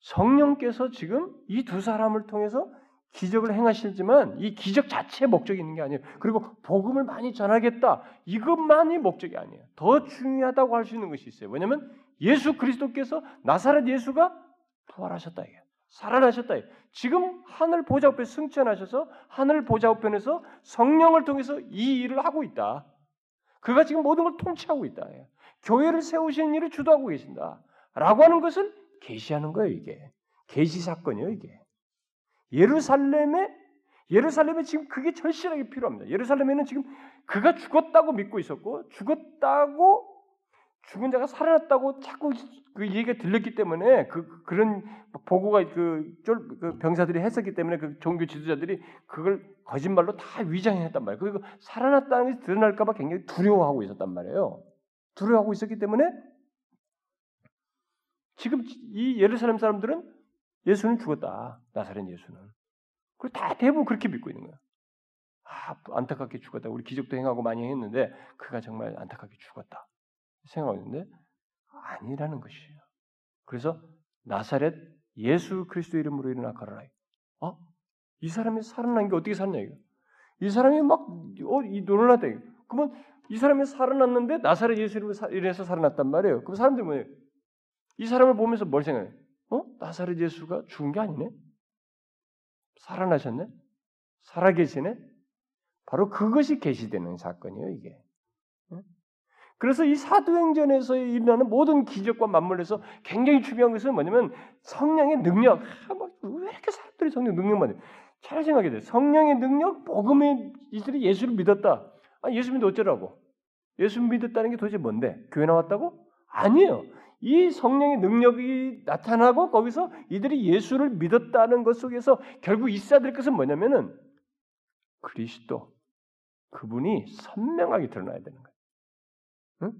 Speaker 1: 성령께서 지금 이 두 사람을 통해서 기적을 행하시지만 이 기적 자체의 목적이 있는 게 아니에요. 그리고 복음을 많이 전하겠다. 이것만이 목적이 아니에요. 더 중요하다고 할 수 있는 것이 있어요. 왜냐하면 예수 그리스도께서 나사렛 예수가 부활하셨다 이게 살아나셨다. 지금 하늘 보좌 우편에 승천하셔서 하늘 보좌 우편에서 성령을 통해서 이 일을 하고 있다. 그가 지금 모든 걸 통치하고 있다. 교회를 세우시는 일을 주도하고 계신다. 라고 하는 것을 계시하는 거예요, 이게. 계시 사건이에요, 이게. 예루살렘에 예루살렘에 지금 그게 절실하게 필요합니다. 예루살렘에는 지금 그가 죽었다고 믿고 있었고 죽었다고 죽은 자가 살아났다고 자꾸 그 얘기가 들렸기 때문에 그 그런 보고가 그, 그 병사들이 했었기 때문에 그 종교 지도자들이 그걸 거짓말로 다 위장했단 말이에요. 그리고 살아났다는 것이 드러날까봐 굉장히 두려워하고 있었단 말이에요. 두려워하고 있었기 때문에 지금 이 예루살렘 사람들은 예수는 죽었다. 나사렛 예수는. 그리고 다 대부분 그렇게 믿고 있는 거야. 아, 안타깝게 죽었다. 우리 기적도 행하고 많이 했는데 그가 정말 안타깝게 죽었다. 생각하는데 아니라는 것이에요. 그래서 나사렛 예수 그리스도 이름으로 일어나 걸어라. 어? 이 사람이 살아난 게 어떻게 살냐 이거. 이 사람이 막 어, 이 놀랐다. 그러면 이 사람이 살아났는데 나사렛 예수 이름으로 인해서 살아났단 말이에요. 그럼 사람들이 뭐예요? 이 사람을 보면서 뭘 생각해? 어? 나사렛 예수가 죽은 게 아니네? 살아나셨네? 살아계시네? 바로 그것이 계시되는 사건이에요, 이게. 그래서 이 사도행전에서 일어나는 모든 기적과 맞물려서 굉장히 중요한 것은 뭐냐면 성령의 능력. 아, 뭐, 왜 이렇게 사람들이 성령 능력만 해? 잘 생각해야 돼. 성령의 능력, 복음의 이들이 예수를 믿었다. 아, 예수 믿어 어쩌라고? 예수 믿었다는 게 도대체 뭔데? 교회 나왔다고? 아니에요. 이 성령의 능력이 나타나고 거기서 이들이 예수를 믿었다는 것 속에서 결국 있어야 될 것은 뭐냐면은 그리스도 그분이 선명하게 드러나야 되는 거예요. 응?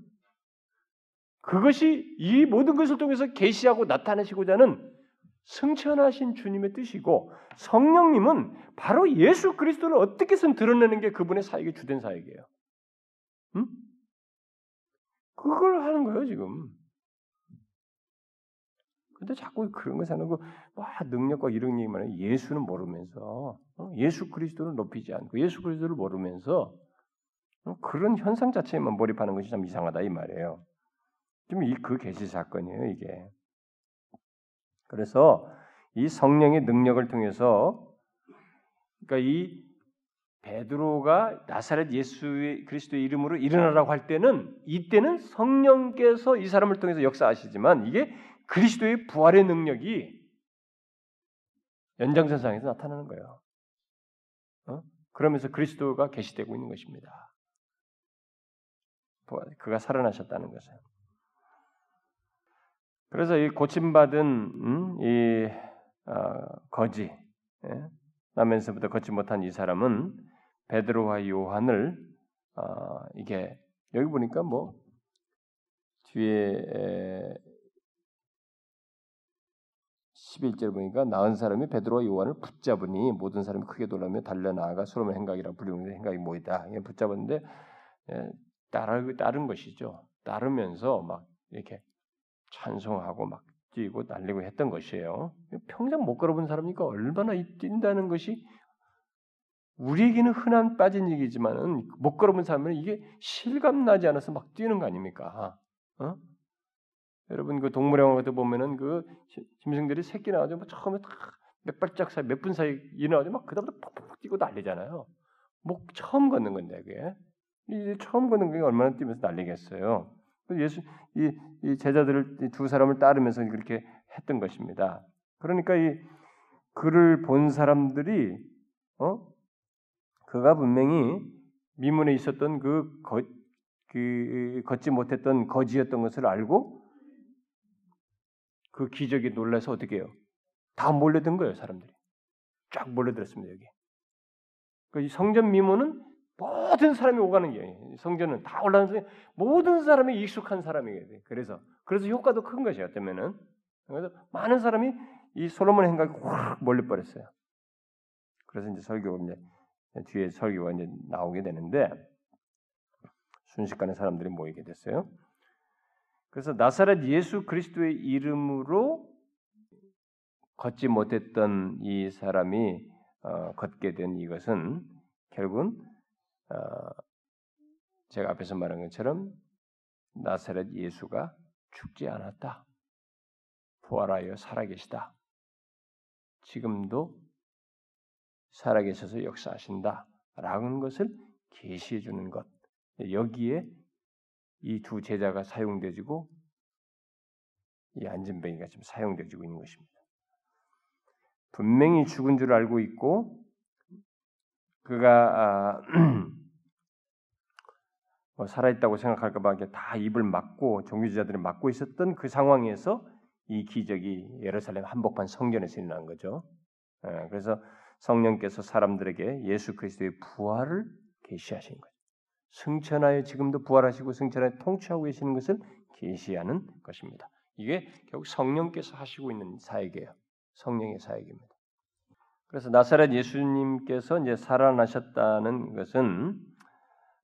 Speaker 1: 그것이 이 모든 것을 통해서 계시하고 나타내시고자 하는 승천하신 주님의 뜻이고 성령님은 바로 예수 그리스도를 어떻게든 드러내는 게 그분의 사역의 주된 사역이에요. 응? 그걸 하는 거예요 지금. 근데 자꾸 그런 거 생각하고 와 능력과 이런 얘기만 해 예수는 모르면서 어? 예수 그리스도를 높이지 않고 예수 그리스도를 모르면서 어? 그런 현상 자체에만 몰입하는 것이 참 이상하다 이 말이에요. 지금 이 그 계시 사건이에요 이게. 그래서 이 성령의 능력을 통해서 그러니까 이 베드로가 나사렛 예수 그리스도의 이름으로 일어나라고 할 때는 이때는 성령께서 이 사람을 통해서 역사하시지만 이게 그리스도의 부활의 능력이 연장선상에서 나타나는 거예요. 어? 그러면서 그리스도가 계시되고 있는 것입니다. 그가 살아나셨다는 것은. 그래서 이 고침받은 음, 이 어, 거지 예? 나면서부터 걷지 못한 이 사람은 베드로와 요한을 어, 이게 여기 보니까 뭐 뒤에 11절 보니까 나은 사람이 베드로와 요한을 붙잡으니 모든 사람이 크게 놀라며 달려나가 소름의 행각이라 불리는 행각이 뭐이다. 붙잡았는데 예, 따르 따른 것이죠. 따르면서 막 이렇게 찬송하고 막 뛰고 날리고 했던 것이에요. 평생 못 걸어본 사람이니까 얼마나 뛴다는 것이 우리에게는 흔한 빠진 얘기지만은 못 걸어본 사람은 이게 실감 나지 않아서 막 뛰는 거 아닙니까? 어? 여러분 그 동물 영화 같은 보면은 그 짐승들이 새끼 나가지고 뭐 처음에 몇 발짝 사이 몇 분 사이 일어나가지고 막 그다음부터 푹푹 뛰고 난리잖아요. 목 처음 걷는 건데 그게 이 처음 걷는 게 얼마나 뛰면서 난리겠어요. 예수 이, 이 제자들을 이 두 사람을 따르면서 그렇게 했던 것입니다. 그러니까 이 그를 본 사람들이 어 그가 분명히 미문에 있었던 그, 거, 그 걷지 못했던 거지였던 것을 알고 그 기적에 놀라서 어떻게 해요? 다 몰려든 거예요, 사람들이. 쫙 몰려들었습니다, 여기. 그 성전 미문은 모든 사람이 오가는 게 성전은 다 올라가는 모든 사람이 익숙한 사람이게 돼. 그래서 그래서 효과도 큰 것이에요. 어쩌면은 그래서 많은 사람이 이 솔로몬 행각에 확 몰려 버렸어요. 그래서 이제 설교 이제 뒤에 설교가 이제 나오게 되는데 순식간에 사람들이 모이게 됐어요. 그래서 나사렛 예수 그리스도의 이름으로 걷지 못했던 이 사람이 어, 걷게 된 이것은 결국은 어, 제가 앞에서 말한 것처럼 나사렛 예수가 죽지 않았다. 부활하여 살아계시다. 지금도 살아계셔서 역사하신다. 라는 것을 계시해 주는 것. 여기에 이 두 제자가 사용되지고 이 안전뱅이가 지금 사용되지고 있는 것입니다. 분명히 죽은 줄 알고 있고 그가 아, 뭐 살아있다고 생각할까봐 다 입을 막고 종교지자들이 막고 있었던 그 상황에서 이 기적이 예루살렘 한복판 성전에서 일어난 거죠. 예, 그래서 성령께서 사람들에게 예수 그리스도의 부활을 계시하신 거죠. 승천하여 지금도 부활하시고 승천하여 통치하고 계시는 것을 계시하는 것입니다. 이게 결국 성령께서 하시고 있는 사역이에요. 성령의 사역입니다. 그래서 나사렛 예수님께서 이제 살아나셨다는 것은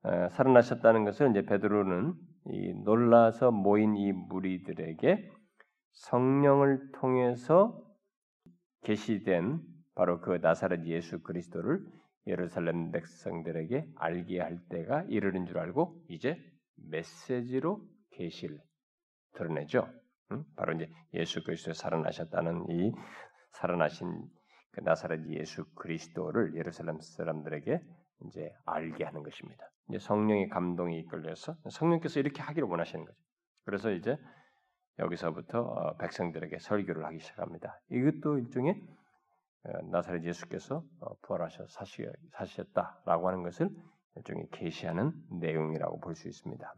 Speaker 1: 에, 살아나셨다는 것을 이제 베드로는 이 놀라서 모인 이 무리들에게 성령을 통해서 계시된 바로 그 나사렛 예수 그리스도를 예루살렘 백성들에게 알게 할 때가 이르는 줄 알고 이제 메시지로 계시를 드러내죠. 응? 바로 이제 예수 그리스도 살아나셨다는 이 살아나신 그 나사렛 예수 그리스도를 예루살렘 사람들에게 이제 알게 하는 것입니다. 이제 성령의 감동이 이끌려서 성령께서 이렇게 하기를 원하시는 거죠. 그래서 이제 여기서부터 어, 백성들에게 설교를 하기 시작합니다. 이것도 일종의 어, 나사렛 예수께서 어, 부활하셔 사셨다라고 하는 것을 일종의 계시하는 내용이라고 볼 수 있습니다.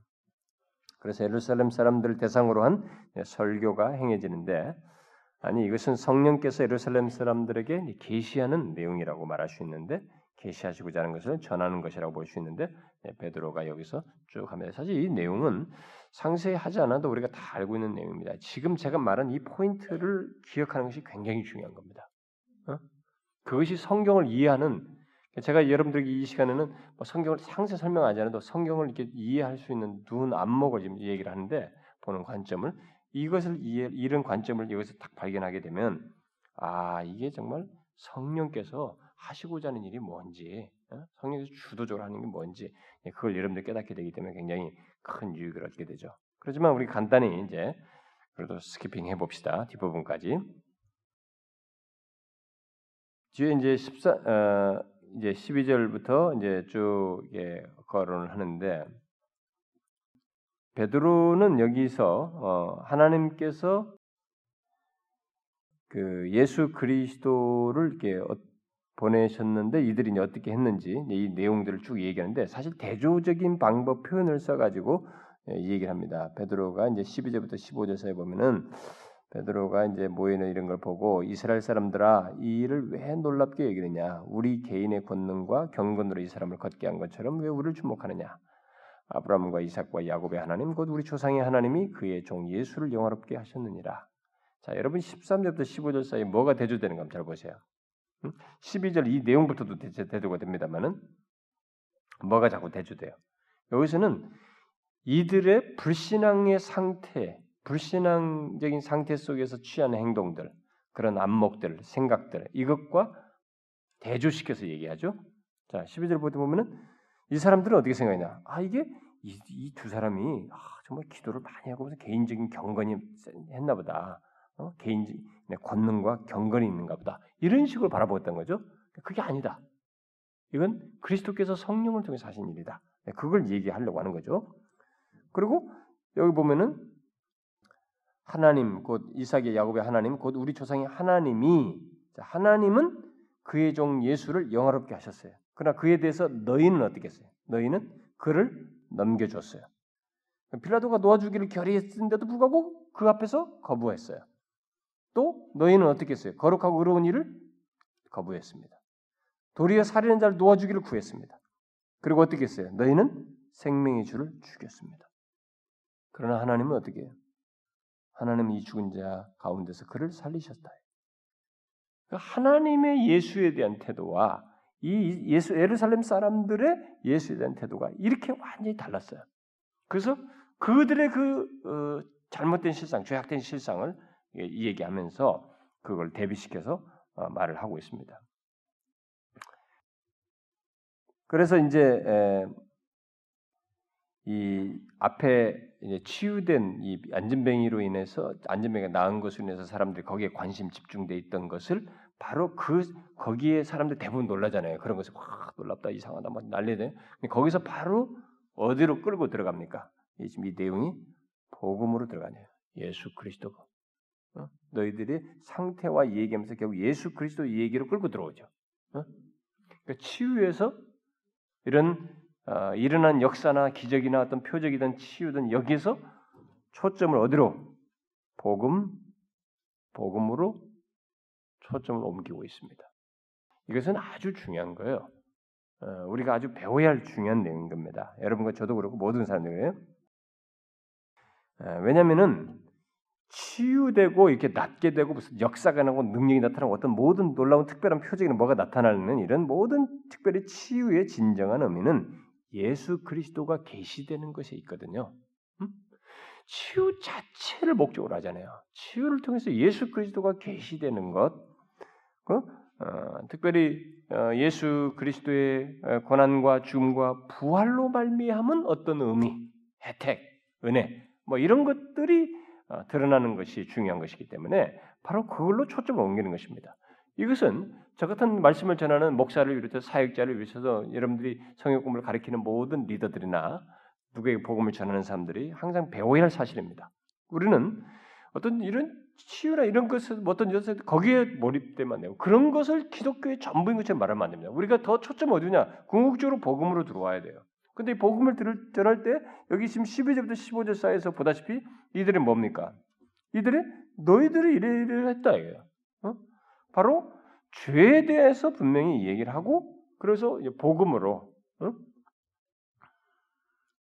Speaker 1: 그래서 예루살렘 사람들 대상으로 한 설교가 행해지는데 아니 이것은 성령께서 예루살렘 사람들에게 계시하는 내용이라고 말할 수 있는데 계시하시고자 하는 것을 전하는 것이라고 볼 수 있는데 베드로가 여기서 쭉 하면 사실 이 내용은 상세히 하지 않아도 우리가 다 알고 있는 내용입니다. 지금 제가 말한 이 포인트를 기억하는 것이 굉장히 중요한 겁니다. 어? 그것이 성경을 이해하는 제가 여러분들에게 이 시간에는 뭐 성경을 상세 설명하지 않아도 성경을 이렇게 이해할 수 있는 눈 안목을 지금 얘기를 하는데 보는 관점을 이것을 이해 이런 관점을 여기서 딱 발견하게 되면 아 이게 정말 성령께서 하시고자 하는 일이 뭔지 어? 성령께서 주도적으로 하는 게 뭔지 예, 그걸 여러분들 깨닫게 되기 때문에 굉장히 큰 유익을 얻게 되죠. 그렇지만 우리 간단히 이제 그래도 스키핑 해봅시다 뒷부분까지 뒤에 이제 14 어, 이제 12절부터 이제 쭉 예, 거론을 하는데 베드로는 여기서 어, 하나님께서 그 예수 그리스도를 이렇게 어, 보내셨는데 이들이 어떻게 했는지 이 내용들을 쭉 얘기하는데 사실 대조적인 방법 표현을 써가지고 예, 얘기를 합니다. 베드로가 이제 12절부터 15절 사이 보면은 베드로가 이제 모이는 이런 걸 보고 이스라엘 사람들아 이 일을 왜 놀랍게 여기느냐? 우리 개인의 권능과 경건으로 이 사람을 걷게 한 것처럼 왜 우리를 주목하느냐? 아브라함과 이삭과 야곱의 하나님 곧 우리 조상의 하나님이 그의 종 예수를 영화롭게 하셨느니라. 자 여러분 13절부터 15절 사이 뭐가 대조되는 가 잘 보세요. 12절 이 내용부터도 대조가 됩니다만은 뭐가 자꾸 대조돼요? 여기서는 이들의 불신앙의 상태 불신앙적인 상태 속에서 취하는 행동들, 그런 안목들, 생각들 이것과 대조시켜서 얘기하죠. 자, 12절 보면은 이 사람들은 어떻게 생각하냐? 아, 이게 이 두 사람이 아, 정말 기도를 많이 하고 개인적인 경건이 했나 보다. 어? 개인의 권능과 경건이 있는가 보다. 이런 식으로 바라보았던 거죠. 그게 아니다. 이건 그리스도께서 성령을 통해서 하신 일이다. 네, 그걸 얘기하려고 하는 거죠. 그리고 여기 보면은 하나님 곧 이삭의 야곱의 하나님 곧 우리 조상의 하나님이 하나님은 그의 종 예수를 영화롭게 하셨어요. 그러나 그에 대해서 너희는 어떻게 했어요? 너희는 그를 넘겨줬어요. 빌라도가 놓아주기를 결의했는데도 불구하고 그 앞에서 거부했어요. 또 너희는 어떻게 했어요? 거룩하고 의로운 일을 거부했습니다. 도리어 살인한 자를 놓아주기를 구했습니다. 그리고 어떻게 했어요? 너희는 생명의 주를 죽였습니다. 그러나 하나님은 어떻게 해요? 하나님은 이 죽은 자 가운데서 그를 살리셨다. 그러니까 하나님의 예수에 대한 태도와 이 예수 에르살렘 사람들의 예수에 대한 태도가 이렇게 완전히 달랐어요. 그래서 그들의 그 어, 잘못된 실상, 죄악된 실상을 얘기하면서 그걸 대비시켜서 어, 말을 하고 있습니다. 그래서 이제 에, 이 앞에 치유된 이 안전뱅이로 인해서 안전뱅이가 나은 것으로 인해서 사람들이 거기에 관심 집중돼 있던 것을 바로 그 거기에 사람들 대부분 놀라잖아요. 그런 것을 와 놀랍다 이상하다 막 난리네. 거기서 바로 어디로 끌고 들어갑니까? 이 지금 이 내용이 복음으로 들어가네요. 예수 그리스도. 어? 너희들의 상태와 얘기하면서 결국 예수 그리스도 얘기로 끌고 들어오죠. 어? 그러니까 치유에서 이런 어, 일어난 역사나 기적이나 어떤 표적이든 치유든 여기서 초점을 어디로 복음 복음으로 초점을 옮기고 있습니다. 이것은 아주 중요한 거예요. 어, 우리가 아주 배워야 할 중요한 내용인 겁니다. 여러분과 저도 그렇고 모든 사람들이에요. 어, 왜냐하면은 치유되고 이렇게 낫게 되고 무슨 역사가 나고 능력이 나타나고 어떤 모든 놀라운 특별한 표적이나 뭐가 나타나는 이런 모든 특별히 치유의 진정한 의미는 예수 그리스도가 계시되는 것에 있거든요. 음? 치유 자체를 목적으로 하잖아요. 치유를 통해서 예수 그리스도가 계시되는 것, 그, 어, 특별히 어, 예수 그리스도의 어, 고난과 죽음과 부활로 말미암은 어떤 의미, 혜택, 은혜, 뭐 이런 것들이 어, 드러나는 것이 중요한 것이기 때문에 바로 그걸로 초점을 옮기는 것입니다. 이것은 저 같은 말씀을 전하는 목사를 비롯해 사역자를 위해서도 여러분들이 성역 공부를 가리키는 모든 리더들이나 누구에게 복음을 전하는 사람들이 항상 배워야 할 사실입니다. 우리는 어떤 이런 치유나 이런 것을 어떤 것을 거기에 몰입되면 안 되고 그런 것을 기독교의 전부인 것처럼 말하면 안 됩니다. 우리가 더 초점 어디냐? 궁극적으로 복음으로 들어와야 돼요. 근데 이 복음을 들, 전할 때 여기 지금 12절부터 15절 사이에서 보다시피 이들이 뭡니까? 이들이 너희들이 이래 이래 했다 이거예요. 어? 바로 죄에 대해서 분명히 얘기를 하고 그래서 복음으로 어?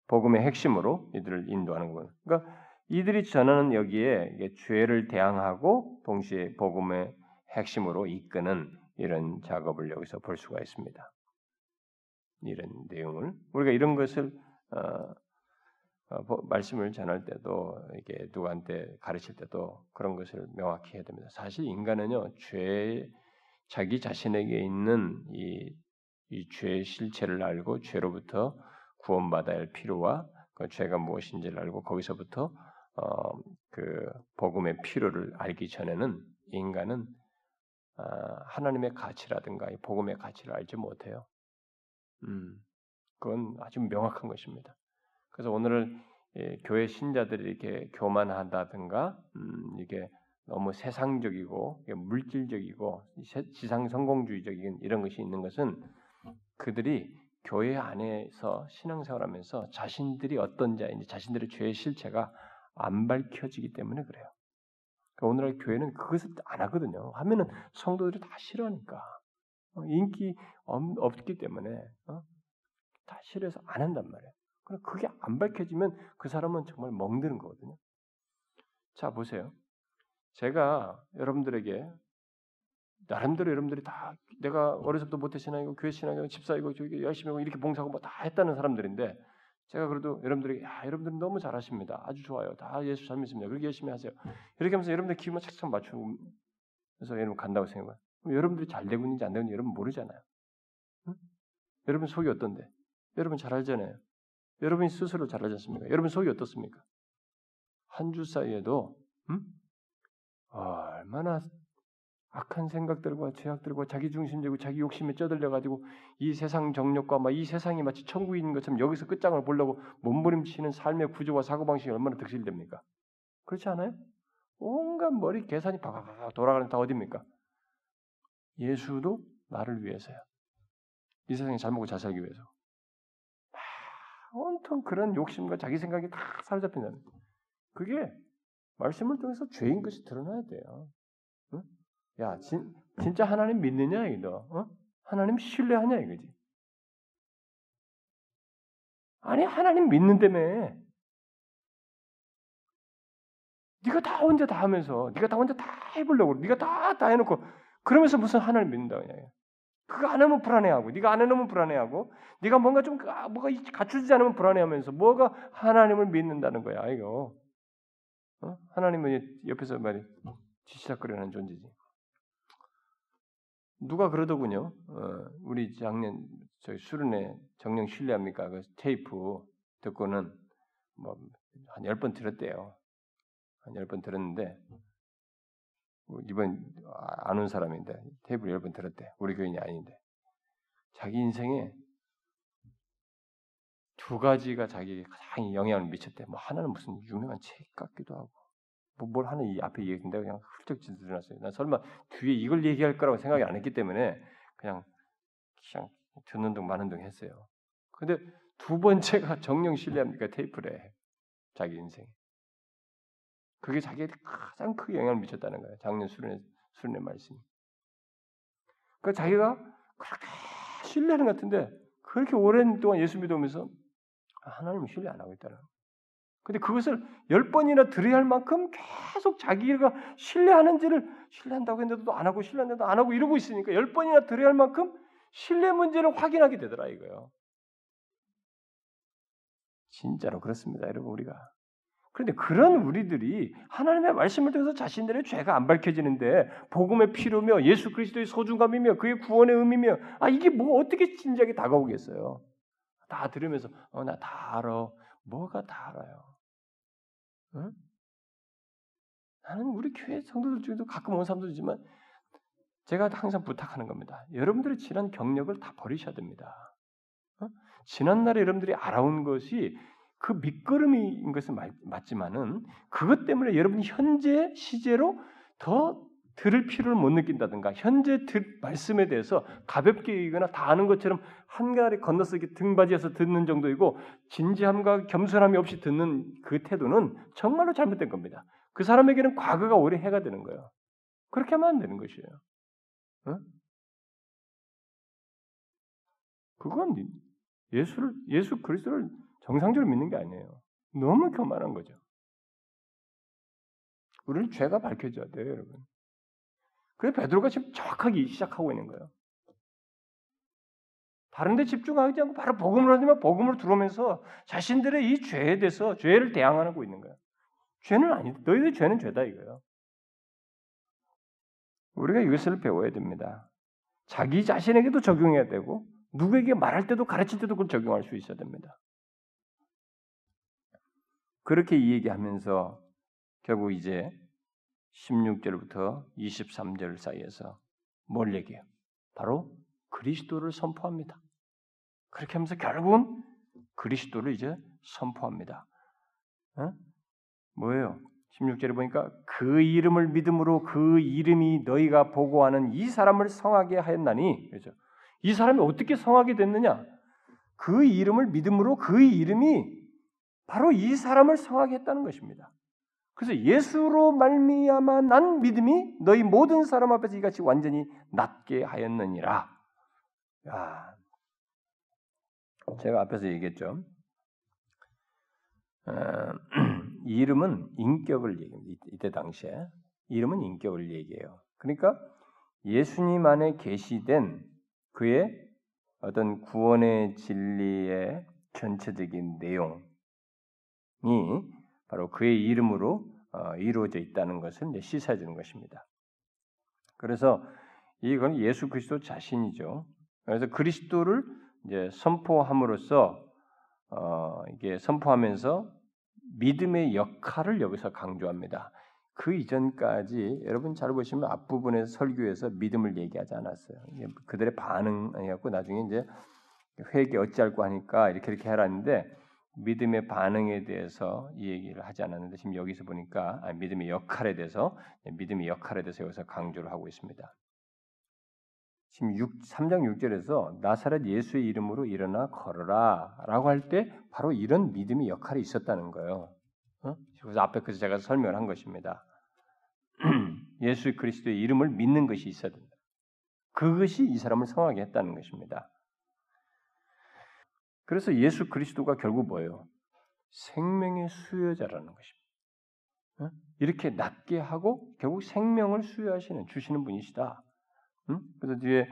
Speaker 1: 복음의 핵심으로 이들을 인도하는 거예요. 그러니까 이들이 전하는 여기에 죄를 대항하고 동시에 복음의 핵심으로 이끄는 이런 작업을 여기서 볼 수가 있습니다. 이런 내용을 우리가 이런 것을 어, 어, 말씀을 전할 때도 이게 누구한테 가르칠 때도 그런 것을 명확히 해야 됩니다. 사실 인간은요 죄 자기 자신에게 있는 이, 이 죄의 실체를 알고 죄로부터 구원받아야 할 필요와 그 죄가 무엇인지를 알고 거기서부터 어, 그 복음의 필요를 알기 전에는 인간은 어, 하나님의 가치라든가 복음의 가치를 알지 못해요. 음, 그건 아주 명확한 것입니다. 그래서 오늘 예, 교회 신자들이 이렇게 교만하다든가 음, 이게 너무 세상적이고 물질적이고 지상 성공주의적인 이런 것이 있는 것은 그들이 교회 안에서 신앙생활하면서 자신들이 어떤 자인지 자신들의 죄의 실체가 안 밝혀지기 때문에 그래요. 그러니까 오늘날 교회는 그것을 안 하거든요. 하면은 성도들이 다 싫어하니까 어, 인기 없기 때문에 어? 다 싫어서 안 한단 말이에요. 그럼 그게 안 밝혀지면 그 사람은 정말 멍드는 거거든요. 자 보세요. 제가 여러분들에게 나름대로 여러분들이 다 내가 어려서부터 모태 신앙이고 교회 신앙이고 집사이고 저기 열심히 하고 이렇게 봉사하고 뭐 다 했다는 사람들인데 제가 그래도 여러분들에게 야 여러분들은 너무 잘하십니다. 아주 좋아요. 다 예수 잘 믿습니다. 그렇게 열심히 하세요. 이렇게 하면서 여러분들 기분만 착착 맞추고 그래서 여러분 간다고 생각해요. 그럼 여러분들이 잘 되고 있는지 안 되고 있는지 여러분 모르잖아요. 응? 여러분 속이 어떤데? 여러분 잘 알잖아요. 여러분이 스스로 잘 알지 않습니까? 여러분 속이 어떻습니까? 한 주 사이에도 응? 얼마나 악한 생각들과 죄악들과 자기 중심적이고 자기 욕심에 쩌들려 가지고 이 세상 정욕과 막 이 세상이 마치 천국인 것처럼 여기서 끝장을 보려고 몸부림치는 삶의 구조와 사고 방식이 얼마나 득실됩니까? 그렇지 않아요? 온갖 머리 계산이 바바바 돌아가는 다 어디입니까? 예수도 나를 위해서야. 이 세상에 잘 먹고 잘 살기 위해서. 온통 그런 욕심과 자기 생각이 다 사로잡힌다는. 그게 말씀을 통해서 죄인 것이 드러나야 돼요. 응? 야, 진, 진짜 하나님 믿느냐 이거? 어? 하나님 신뢰하냐 이거지? 아니 하나님 믿는다며. 네가 다 혼자 다 하면서 네가 다 혼자 다 해보려고 네가 다 다 해놓고 그러면서 무슨 하나님 믿는다 그냥. 그거 안 하면 불안해하고 네가 안 해놓으면 불안해하고 네가 뭔가 좀 아, 뭐가 갖추지 않으면 불안해하면서 뭐가 하나님을 믿는다는 거야 이거. 어? 하나님은 옆에서 말이 지시작거리는 존재지. 누가 그러더군요. 어, 우리 작년 저희 수련회 정령 신뢰합니까? 그 테이프 듣고는 뭐 한 열 번 들었대요. 한 열 번 들었는데 이번 안 온 사람인데 테이프를 열번 들었대. 우리 교인이 아닌데 자기 인생에 두 가지가 자기에게 가장 영향을 미쳤대. 뭐 하나는 무슨 유명한 책 같기도 하고 뭐 뭘 하는 이 앞에 얘기인데 그냥 훌쩍 지어놨어요. 난 설마 뒤에 이걸 얘기할 거라고 생각이 안 했기 때문에 그냥 그냥 듣는 둥 마는 둥 했어요. 근데 두 번째가 정령 신뢰합니까 테이프래 자기 인생. 그게 자기에게 가장 크게 영향을 미쳤다는 거예요. 작년 수련회 수련회 말씀이. 그 자기가 그렇게 신뢰하는 것 같은데 그렇게 오랜 동안 예수 믿으면서 하나님을 신뢰 안 하고 있다는. 근데 그것을 열 번이나 들어야 할 만큼 계속 자기가 신뢰하는지를 신뢰한다고 했는데도 안 하고 신뢰한데도 안 하고 이러고 있으니까 열 번이나 들어야 할 만큼 신뢰 문제를 확인하게 되더라 이거요. 진짜로 그렇습니다, 여러분 우리가. 그런데 그런 우리들이 하나님의 말씀을 통해서 자신들의 죄가 안 밝혀지는데 복음의 필요며 예수 그리스도의 소중감이며 그의 구원의 의미며 아 이게 뭐 어떻게 진지하게 다가오겠어요? 다 들으면서 어 나 다 알아. 뭐가 다 알아요? 응? 나는 우리 교회 성도들 중에도 가끔 온 사람들이지만 제가 항상 부탁하는 겁니다. 여러분들의 지난 경력을 다 버리셔야 됩니다. 어? 지난날에 여러분들이 알아온 것이 그 밑거름인 것은 맞 지만은 그것 때문에 여러분이 현재 시제로 더 들을 필요를 못 느낀다든가 현재 들 말씀에 대해서 가볍게 여기거나 다 아는 것처럼 한가리 건너서 등받이에서 듣는 정도이고 진지함과 겸손함이 없이 듣는 그 태도는 정말로 잘못된 겁니다. 그 사람에게는 과거가 오래 해가 되는 거예요. 그렇게 하면 안 되는 것이에요. 어? 그건 예수를 예수 그리스도를 정상적으로 믿는 게 아니에요. 너무 교만한 거죠. 우리는 죄가 밝혀져야 돼요, 여러분. 그래 베드로가 지금 정확하게 시작하고 있는 거예요. 다른 데 집중하지 않고 바로 복음을 하지만 복음을 들어오면서 자신들의 이 죄에 대해서 죄를 대항하고 있는 거예요. 죄는 아니 너희들 죄는 죄다 이거예요. 우리가 이것을 배워야 됩니다. 자기 자신에게도 적용해야 되고 누구에게 말할 때도 가르칠 때도 그걸 적용할 수 있어야 됩니다. 그렇게 이 얘기하면서 결국 이제 16절부터 23절 사이에서 뭘 얘기해요? 바로 그리스도를 선포합니다. 그렇게 하면서 결국은 그리스도를 이제 선포합니다. 어? 뭐예요? 16절에 보니까 그 이름을 믿음으로 그 이름이 너희가 보고하는 이 사람을 성하게 하였나니 그렇죠? 이 사람이 어떻게 성하게 됐느냐? 그 이름을 믿음으로 그 이름이 바로 이 사람을 성하게 했다는 것입니다. 그래서 예수로 말미암아 난 믿음이 너희 모든 사람 앞에서 이같이 완전히 낫게 하였느니라. 야, 제가 앞에서 얘기했죠. 어, 이름은 인격을 얘기합니다. 이때 당시에 이름은 인격을 얘기해요. 그러니까 예수님 안에 계시된 그의 어떤 구원의 진리의 전체적인 내용이 바로 그의 이름으로 어, 이루어져 있다는 것을 시사해 주는 것입니다. 그래서 이건 예수 그리스도 자신이죠. 그래서 그리스도를 이제 선포함으로써 어, 이게 선포하면서 믿음의 역할을 여기서 강조합니다. 그 이전까지 여러분 잘 보시면 앞부분에 설교에서 믿음을 얘기하지 않았어요. 그들의 반응이었고 나중에 이제 회개 어찌할고 하니까 이렇게 이렇게 하라는데 믿음의 반응에 대해서 이 얘기를 하지 않았는데 지금 여기서 보니까 아, 믿음의 역할에 대해서 믿음의 역할에 대해서 여기서 강조를 하고 있습니다. 지금 6, 3장 6절에서 나사렛 예수의 이름으로 일어나 걸어라라고 할 때 바로 이런 믿음의 역할이 있었다는 거예요. 어? 그래서 앞에 그래서 제가 설명을 한 것입니다. 예수 그리스도의 이름을 믿는 것이 있어야 된다. 그것이 이 사람을 성하게 했다는 것입니다. 그래서 예수 그리스도가 결국 뭐예요? 생명의 수여자라는 것입니다. 어? 이렇게 낫게 하고 결국 생명을 수여하시는 주시는 분이시다. 그래서 뒤에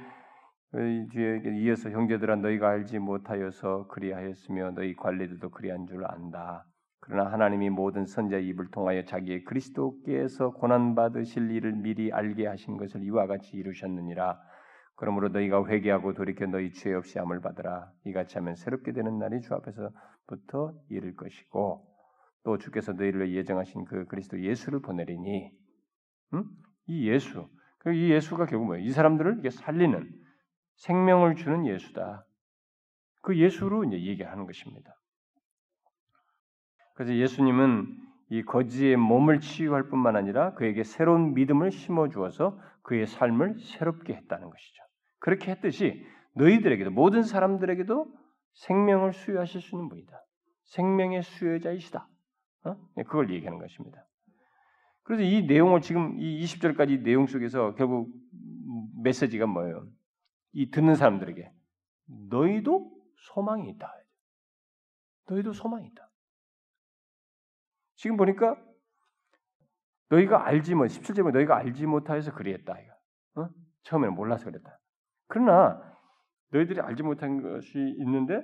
Speaker 1: 뒤에 이어서 형제들아 너희가 알지 못하여서 그리하였으며 너희 관리들도 그리한 줄 안다. 그러나 하나님이 모든 선자 입을 통하여 자기의 그리스도께서 고난 받으실 일을 미리 알게 하신 것을 이와 같이 이루셨느니라. 그러므로 너희가 회개하고 돌이켜 너희 죄 없이 함을 받으라. 이같이 하면 새롭게 되는 날이 주 앞에서부터 이를 것이고 또 주께서 너희를 예정하신 그 그리스도 예수를 보내리니 음? 이 예수 그이 예수가 결국 뭐예요? 이 사람들을 살리는 생명을 주는 예수다. 그 예수로 이제 얘기하는 것입니다. 그래서 예수님은 이 거지의 몸을 치유할 뿐만 아니라 그에게 새로운 믿음을 심어 주어서 그의 삶을 새롭게 했다는 것이죠. 그렇게 했듯이 너희들에게도 모든 사람들에게도 생명을 수여하실 수 있는 분이다. 생명의 수여자이시다. 어? 네, 그걸 얘기하는 것입니다. 그래서 이 내용을 지금 이 20절까지 내용 속에서 결국 메시지가 뭐예요? 이 듣는 사람들에게 너희도 소망이 있다. 너희도 소망이 있다. 지금 보니까 너희가 알지 못, 17절에 너희가 알지 못하여서 그리했다. 어? 처음에는 몰라서 그랬다. 그러나 너희들이 알지 못한 것이 있는데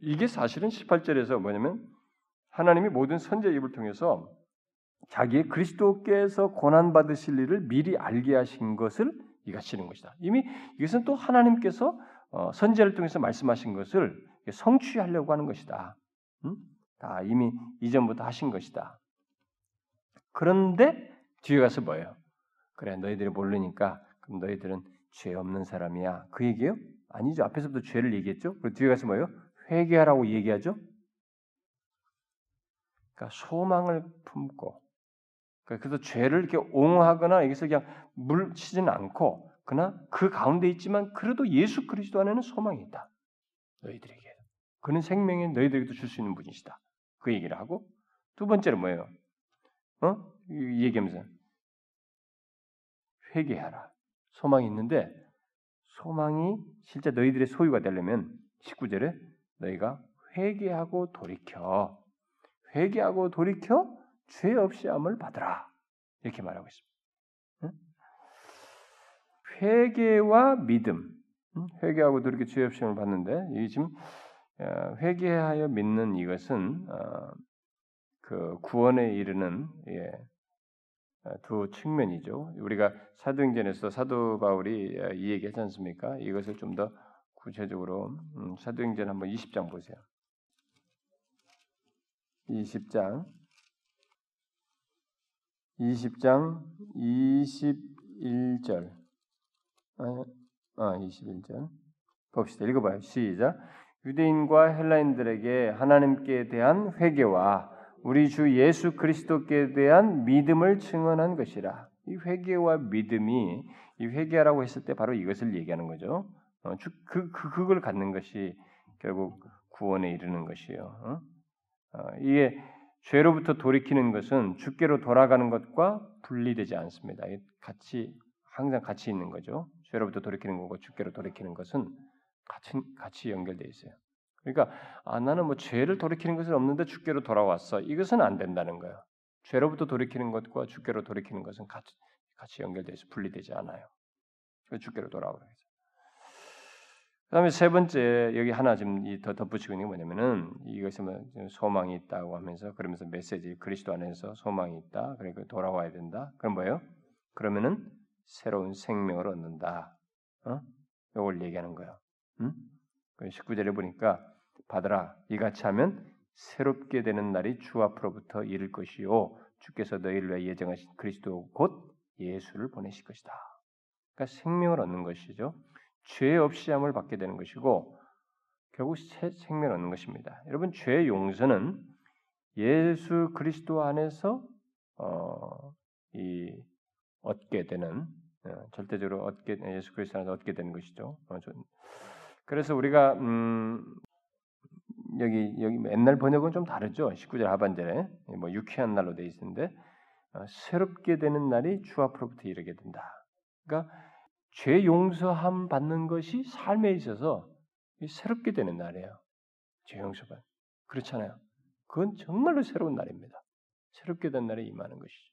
Speaker 1: 이게 사실은 18절에서 뭐냐면 하나님이 모든 선제 입을 통해서 자기의 그리스도께서 고난 받으실 일을 미리 알게 하신 것을 이가시는 것이다. 이미 이것은 또 하나님께서 어, 선제를 통해서 말씀하신 것을 성취하려고 하는 것이다. 음? 다 이미 이전부터 하신 것이다. 그런데 뒤에 가서 뭐예요? 그래 너희들이 모르니까 그럼 너희들은 죄 없는 사람이야. 그 얘기예요? 아니죠. 앞에서부터 죄를 얘기했죠. 그리고 뒤에 가서 뭐예요? 회개하라고 얘기하죠. 그러니까 소망을 품고 그러니까 그래서 죄를 이렇게 옹호하거나 여기서 그냥 물치지는 않고 그러나 그 가운데 있지만 그래도 예수 그리스도 안에는 소망이 있다. 너희들에게. 그는 생명이 너희들에게도 줄 수 있는 분이시다. 그 얘기를 하고 두 번째로 뭐예요? 어? 얘기하면서 회개하라. 소망이 있는데 소망이 실제 너희들의 소유가 되려면 19절에 너희가 회개하고 돌이켜 회개하고 돌이켜 죄 없이 암을 받으라. 이렇게 말하고 있습니다. 회개와 믿음. 회개하고 돌이켜 죄 없이 암을 받는데 이게 지금 어, 회개하여 믿는 이것은 어, 그 구원에 이르는 예, 어, 두 측면이죠. 우리가 사도행전에서 사도 바울이 이 얘기하지 않습니까? 이것을 좀 더 구체적으로 음, 사도행전 한번 20장 보세요. 20장 20장 21절 아, 21절 봅시다. 읽어봐요. 시작. 유대인과 헬라인들에게 하나님께 대한 회개와 우리 주 예수 그리스도께 대한 믿음을 증언한 것이라. 이 회개와 믿음이 이 회개하라고 했을 때 바로 이것을 얘기하는 거죠. 어, 그, 그 그걸 갖는 것이 결국 구원에 이르는 것이요. 어? 어, 이게 죄로부터 돌이키는 것은 주께로 돌아가는 것과 분리되지 않습니다. 같이 항상 같이 있는 거죠. 죄로부터 돌이키는 거고 주께로 돌이키는 것은 같이 같이 연결돼 있어요. 그러니까 아, 나는 뭐 죄를 돌이키는 것은 없는데 주께로 돌아왔어. 이것은 안 된다는 거예요. 죄로부터 돌이키는 것과 주께로 돌이키는 것은 같이 같이 연결돼 서 분리되지 않아요. 주께로 돌아오라 그 그다음에 세 번째 여기 하나 지금 더 덧붙이고 있는 게 뭐냐면은 이것이 뭐 소망이 있다고 하면서 그러면서 메시지 그리스도 안에서 소망이 있다. 그러니까 돌아와야 된다. 그럼 뭐예요? 그러면은 새로운 생명을 얻는다. 어? 이걸 얘기하는 거예요. 응? 19절에 그 보니까 받으라 이같이 하면 새롭게 되는 날이 주 앞으로부터 이를 것이요 주께서 너희를 위해 예정하신 그리스도 곧 예수를 보내실 것이다. 그러니까 생명을 얻는 것이죠. 죄 없이 함을 받게 되는 것이고 결국 새 생명을 얻는 것입니다. 여러분 죄 용서는 예수 그리스도 안에서 어, 이 얻게 되는 어, 절대적으로 얻게 예수 그리스도 안에서 얻게 되는 것이죠. 어, 그래서 우리가 음, 여기 여기 옛날 번역은 좀 다르죠. 19절 하반절에 뭐 유쾌한 날로 돼 있는데 어, 새롭게 되는 날이 주 앞으로부터 이르게 된다. 그러니까 죄 용서함 받는 것이 삶에 있어서 새롭게 되는 날이에요. 죄 용서받. 그렇잖아요. 그건 정말로 새로운 날입니다. 새롭게 된 날에 임하는 것이죠.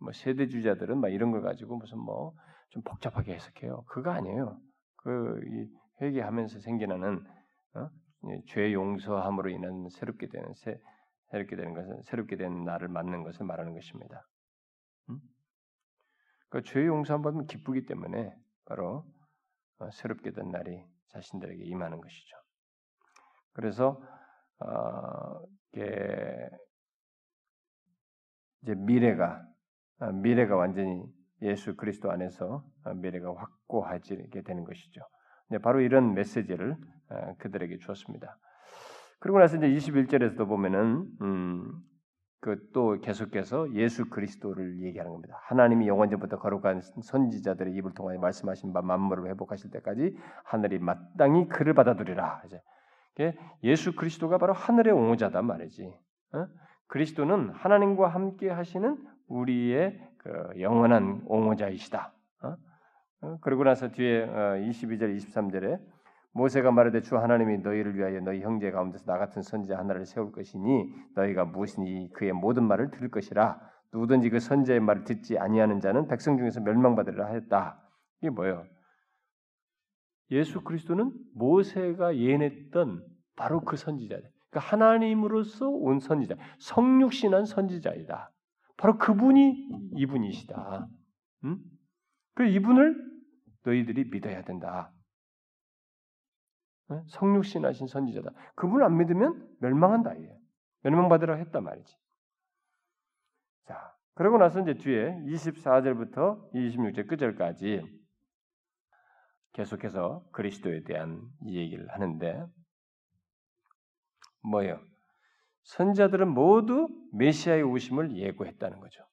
Speaker 1: 뭐 세대 주자들은 막 이런 걸 가지고 무슨 뭐 좀 복잡하게 해석해요. 그거 아니에요. 그 회개하면서 생겨나는 어? 죄 용서함으로 인한 새롭게 되는 새, 새롭게 되는 것은 새롭게 된 날을 맞는 것을 말하는 것입니다. 음? 그러니까 죄 용서함 받으면 기쁘기 때문에 바로 어, 새롭게 된 날이 자신들에게 임하는 것이죠. 그래서 어, 이제 미래가 아, 미래가 완전히 예수 그리스도 안에서 아, 미래가 확고하게 되는 것이죠. 바로 이런 메시지를 아, 그들에게 주었습니다. 그리고 나서 이제 21절에서도 보면은 음, 그 또 계속해서 예수 그리스도를 얘기하는 겁니다. 하나님이 영원전부터 거룩한 선지자들의 입을 통하여 말씀하신 바 만물을 회복하실 때까지 하늘이 마땅히 그를 받아들이라. 이제 예수 그리스도가 바로 하늘의 옹호자단 말이지. 어? 그리스도는 하나님과 함께 하시는 우리의 그 영원한 옹호자이시다. 어? 어? 그리고 나서 뒤에 22절, 23절에 모세가 말하되 주 하나님이 너희를 위하여 너희 형제 가운데서 나 같은 선지자 하나를 세울 것이니 너희가 무엇이니 그의 모든 말을 들을 것이라 누구든지 그 선지자의 말을 듣지 아니하는 자는 백성 중에서 멸망받으리라 하였다. 이게 뭐예요? 예수 그리스도는 모세가 예언했던 바로 그 선지자. 그러니까 하나님으로서 온 선지자, 성육신한 선지자이다. 바로 그분이 이분이시다. 음? 그 이분을 너희들이 믿어야 된다. 성육신 하신 선지자다. 그분을 안 믿으면 멸망한다. 이게. 멸망받으라 했단 말이지. 자, 그러고 나서 이제 뒤에 24절부터 26절 끝절까지 계속해서 그리스도에 대한 얘기를 하는데 뭐요? 선자들은 모두 메시아의 오심을 예고했다는 거죠.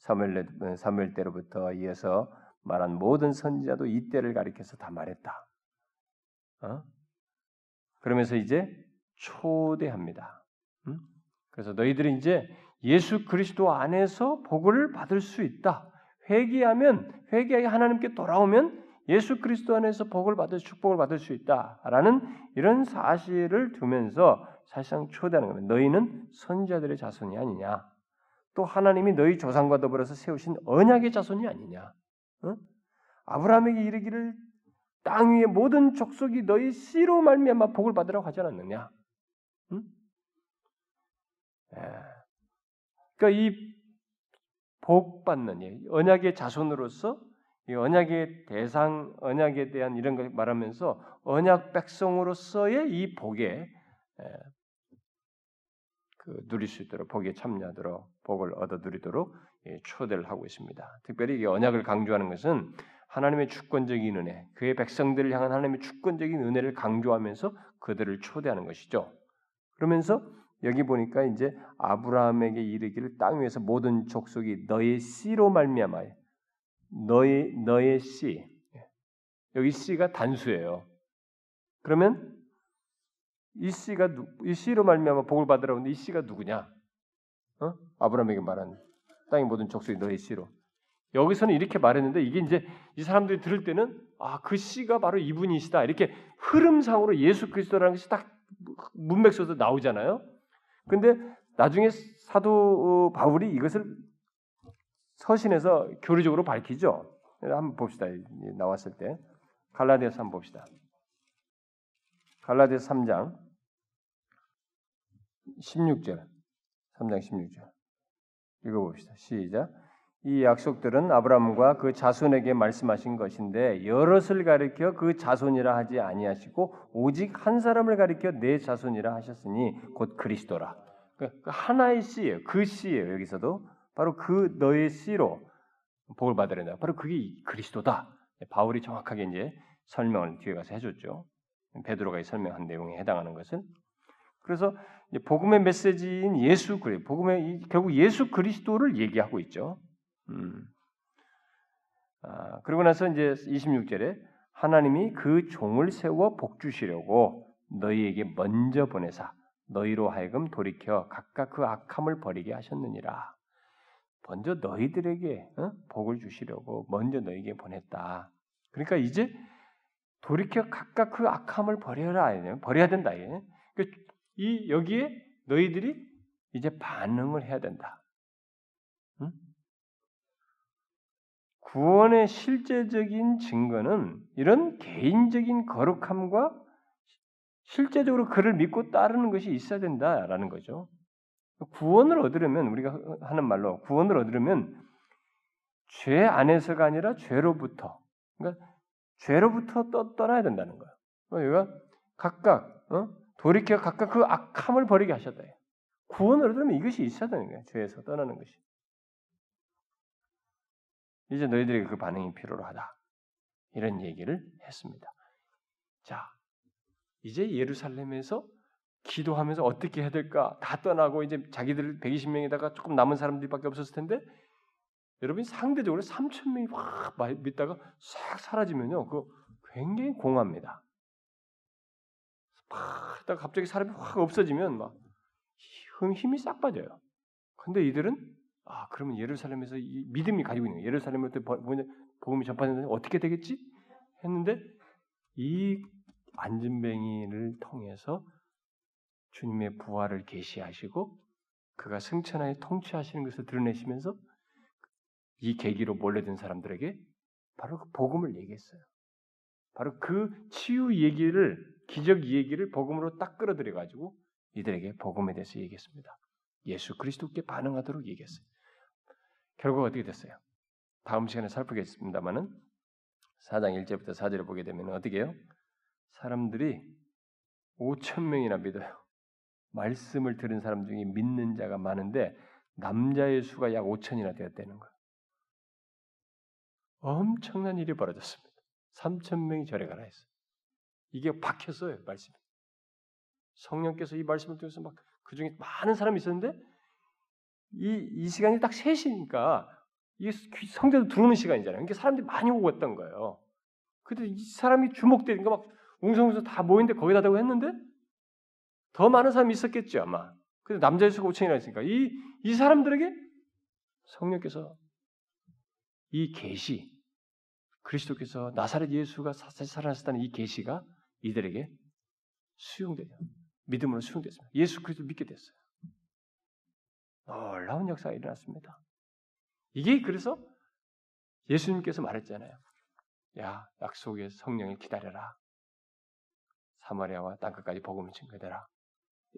Speaker 1: 사무엘 사무엘 때로부터 이어서 말한 모든 선지자도 이 때를 가리켜서 다 말했다. 어? 그러면서 이제 초대합니다. 음? 그래서 너희들이 이제 예수 그리스도 안에서 복을 받을 수 있다. 회개하면 회개하여 하나님께 돌아오면 예수 그리스도 안에서 복을 받을 축복을 받을 수 있다라는 이런 사실을 두면서 사실상 초대하는 겁니다. 너희는 선자들의 자손이 아니냐. 또 하나님이 너희 조상과 더불어서 세우신 언약의 자손이 아니냐. 어? 아브라함에게 이르기를 땅 위의 모든 족속이 너희 씨로 말미암아 복을 받으라고 하지 않았느냐? 응? 예. 그러니까 이 복 받는 언약의 자손으로서 이 언약의 대상, 언약에 대한 이런 걸 말하면서 언약 백성으로서의 이 복에 예, 그 누릴 수 있도록 복에 참여하도록 복을 얻어 누리도록 예, 초대를 하고 있습니다. 특별히 이 언약을 강조하는 것은 하나님의 주권적인 은혜, 그의 백성들을 향한 하나님의 주권적인 은혜를 강조하면서 그들을 초대하는 것이죠. 그러면서 여기 보니까 이제 아브라함에게 이르기를 땅 위에서 모든 족속이 너의 씨로 말미암아 너의 너의 씨 여기 씨가 단수예요. 그러면 이 씨가 이 씨로 말미암아 복을 받으라고 하는데 이 씨가 누구냐? 어? 아브라함에게 말한 땅의 모든 족속이 너의 씨로 여기서는 이렇게 말했는데 이게 이제 이 사람들이 들을 때는 아, 그 씨가 바로 이분이시다. 이렇게 흐름상으로 예수 그리스도라는 것이 딱 문맥 속에서 나오잖아요. 근데 나중에 사도 어, 바울이 이것을 서신에서 교리적으로 밝히죠. 한번 봅시다. 나왔을 때 갈라디아서 한번 봅시다. 갈라디아서 3장 16절 3장 16절 읽어봅시다. 시작 이 약속들은 아브라함과 그 자손에게 말씀하신 것인데 여럿을 가리켜 그 자손이라 하지 아니하시고 오직 한 사람을 가리켜 내 자손이라 하셨으니 곧 그리스도라. 그 하나의 씨예요. 그 씨예요. 여기서도 바로 그 너의 씨로 복을 받으려 된다. 바로 그게 그리스도다. 바울이 정확하게 이제 설명을 뒤에 가서 해줬죠. 베드로가 설명한 내용에 해당하는 것은 그래서 복음의 메시지인 예수 그리 복음의 결국 예수 그리스도를 얘기하고 있죠. 음. 아, 그리고 나서 이제 26절에 하나님이 그 종을 세워 복 주시려고 너희에게 먼저 보내사 너희로 하여금 돌이켜 각각 그 악함을 버리게 하셨느니라. 먼저 너희들에게 어? 복을 주시려고 먼저 너희에게 보냈다. 그러니까 이제 돌이켜 각각 그 악함을 버려라. 버려야 된다. 그 이 여기에 너희들이 이제 반응을 해야 된다. 응? 구원의 실제적인 증거는 이런 개인적인 거룩함과 실제적으로 그를 믿고 따르는 것이 있어야 된다라는 거죠. 구원을 얻으려면 우리가 하는 말로 구원을 얻으려면 죄 안에서가 아니라 죄로부터 그러니까 죄로부터 떠, 떠나야 된다는 거예요. 우리가 각각 어? 돌이켜 각각 그 악함을 버리게 하셨다. 구원을 얻으려면 이것이 있어야 되는 거예요. 죄에서 떠나는 것이. 이제 너희들에게 그 반응이 필요하다. 이런 얘기를 했습니다. 자, 이제 예루살렘에서 기도하면서 어떻게 해야 될까 다 떠나고 이제 자기들 120명에다가 조금 남은 사람들밖에 없었을 텐데 여러분이 상대적으로 3천 명이 확 믿다가 싹 사라지면요, 그 굉장히 공합니다. 막 하다가 갑자기 사람이 확 없어지면 막 힘이 싹 빠져요. 근데 이들은 아 그러면 예루살렘에서 이 믿음이 가지고 있는 거예요. 예루살렘으로 복음이 전파되는 어떻게 되겠지? 했는데 이 안진뱅이를 통해서 주님의 부활을 계시하시고 그가 승천하에 통치하시는 것을 드러내시면서 이 계기로 몰려든 사람들에게 바로 그 복음을 얘기했어요. 바로 그 치유 얘기를 기적 얘기를 복음으로 딱 끌어들여 가지고 이들에게 복음에 대해서 얘기했습니다. 예수 그리스도께 반응하도록 얘기했어요. 결국 어떻게 됐어요? 다음 시간에 살피겠습니다만은 4장 1절부터 4절을 보게 되면 어떻게 해요? 사람들이 5천 명이나 믿어요. 말씀을 들은 사람 중에 믿는 자가 많은데 남자의 수가 약 5천이나 되었다는 거예요. 엄청난 일이 벌어졌습니다. 3천 명이 절에 가라 했어요. 이게 박혔어요, 말씀이. 성령께서 이 말씀을 통해서 막 그 중에 많은 사람이 있었는데 이, 이 시간이 딱 3시니까 이게 성전에 들어오는 시간이잖아요. 그러니까 사람들이 많이 오고 있던 거예요. 근데 이 사람이 주목되니까 막 웅성웅성 다 모인데 거기다 대고 했는데 더 많은 사람이 있었겠죠 아마. 근데 남자의 수가 5천이나 있으니까 이, 이 사람들에게 성령께서 이 계시 그리스도께서 나사렛 예수가 살아났다는 이 계시가 이들에게 수용되요. 믿음으로 수용됐습니다. 예수 그리스도 믿게 됐어요. 놀라운 역사가 일어났습니다. 이게 그래서 예수님께서 말했잖아요. 야, 약속의 성령을 기다려라. 사마리아와 땅끝까지 복음을 증거되라.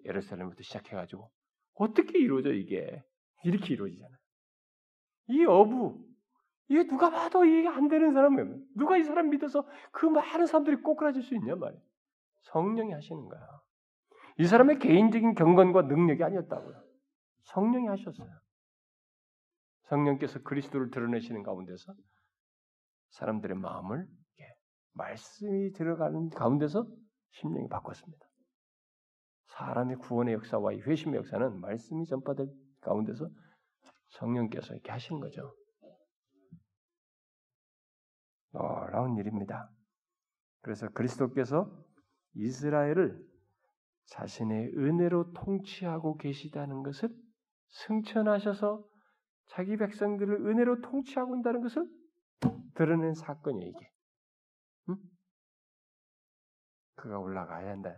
Speaker 1: 예루살렘부터 시작해가지고 어떻게 이루어져 이게 이렇게 이루어지잖아요. 이 어부 이게 누가 봐도 이게 안 되는 사람이에요. 누가 이 사람 믿어서 그 많은 사람들이 꼬꾸라질 수 있냐 말이에요. 성령이 하시는 거야. 이 사람의 개인적인 경건과 능력이 아니었다고요. 성령이 하셨어요. 성령께서 그리스도를 드러내시는 가운데서 사람들의 마음을 말씀이 들어가는 가운데서 심령이 바꿨습니다. 사람의 구원의 역사와 이 회심의 역사는 말씀이 전파될 가운데서 성령께서 이렇게 하시는 거죠. 놀라운 일입니다. 그래서 그리스도께서 이스라엘을 자신의 은혜로 통치하고 계시다는 것을 승천하셔서 자기 백성들을 은혜로 통치하고 있다는 것을 드러낸 사건이에요, 이게. 응? 그가 올라가야 한다.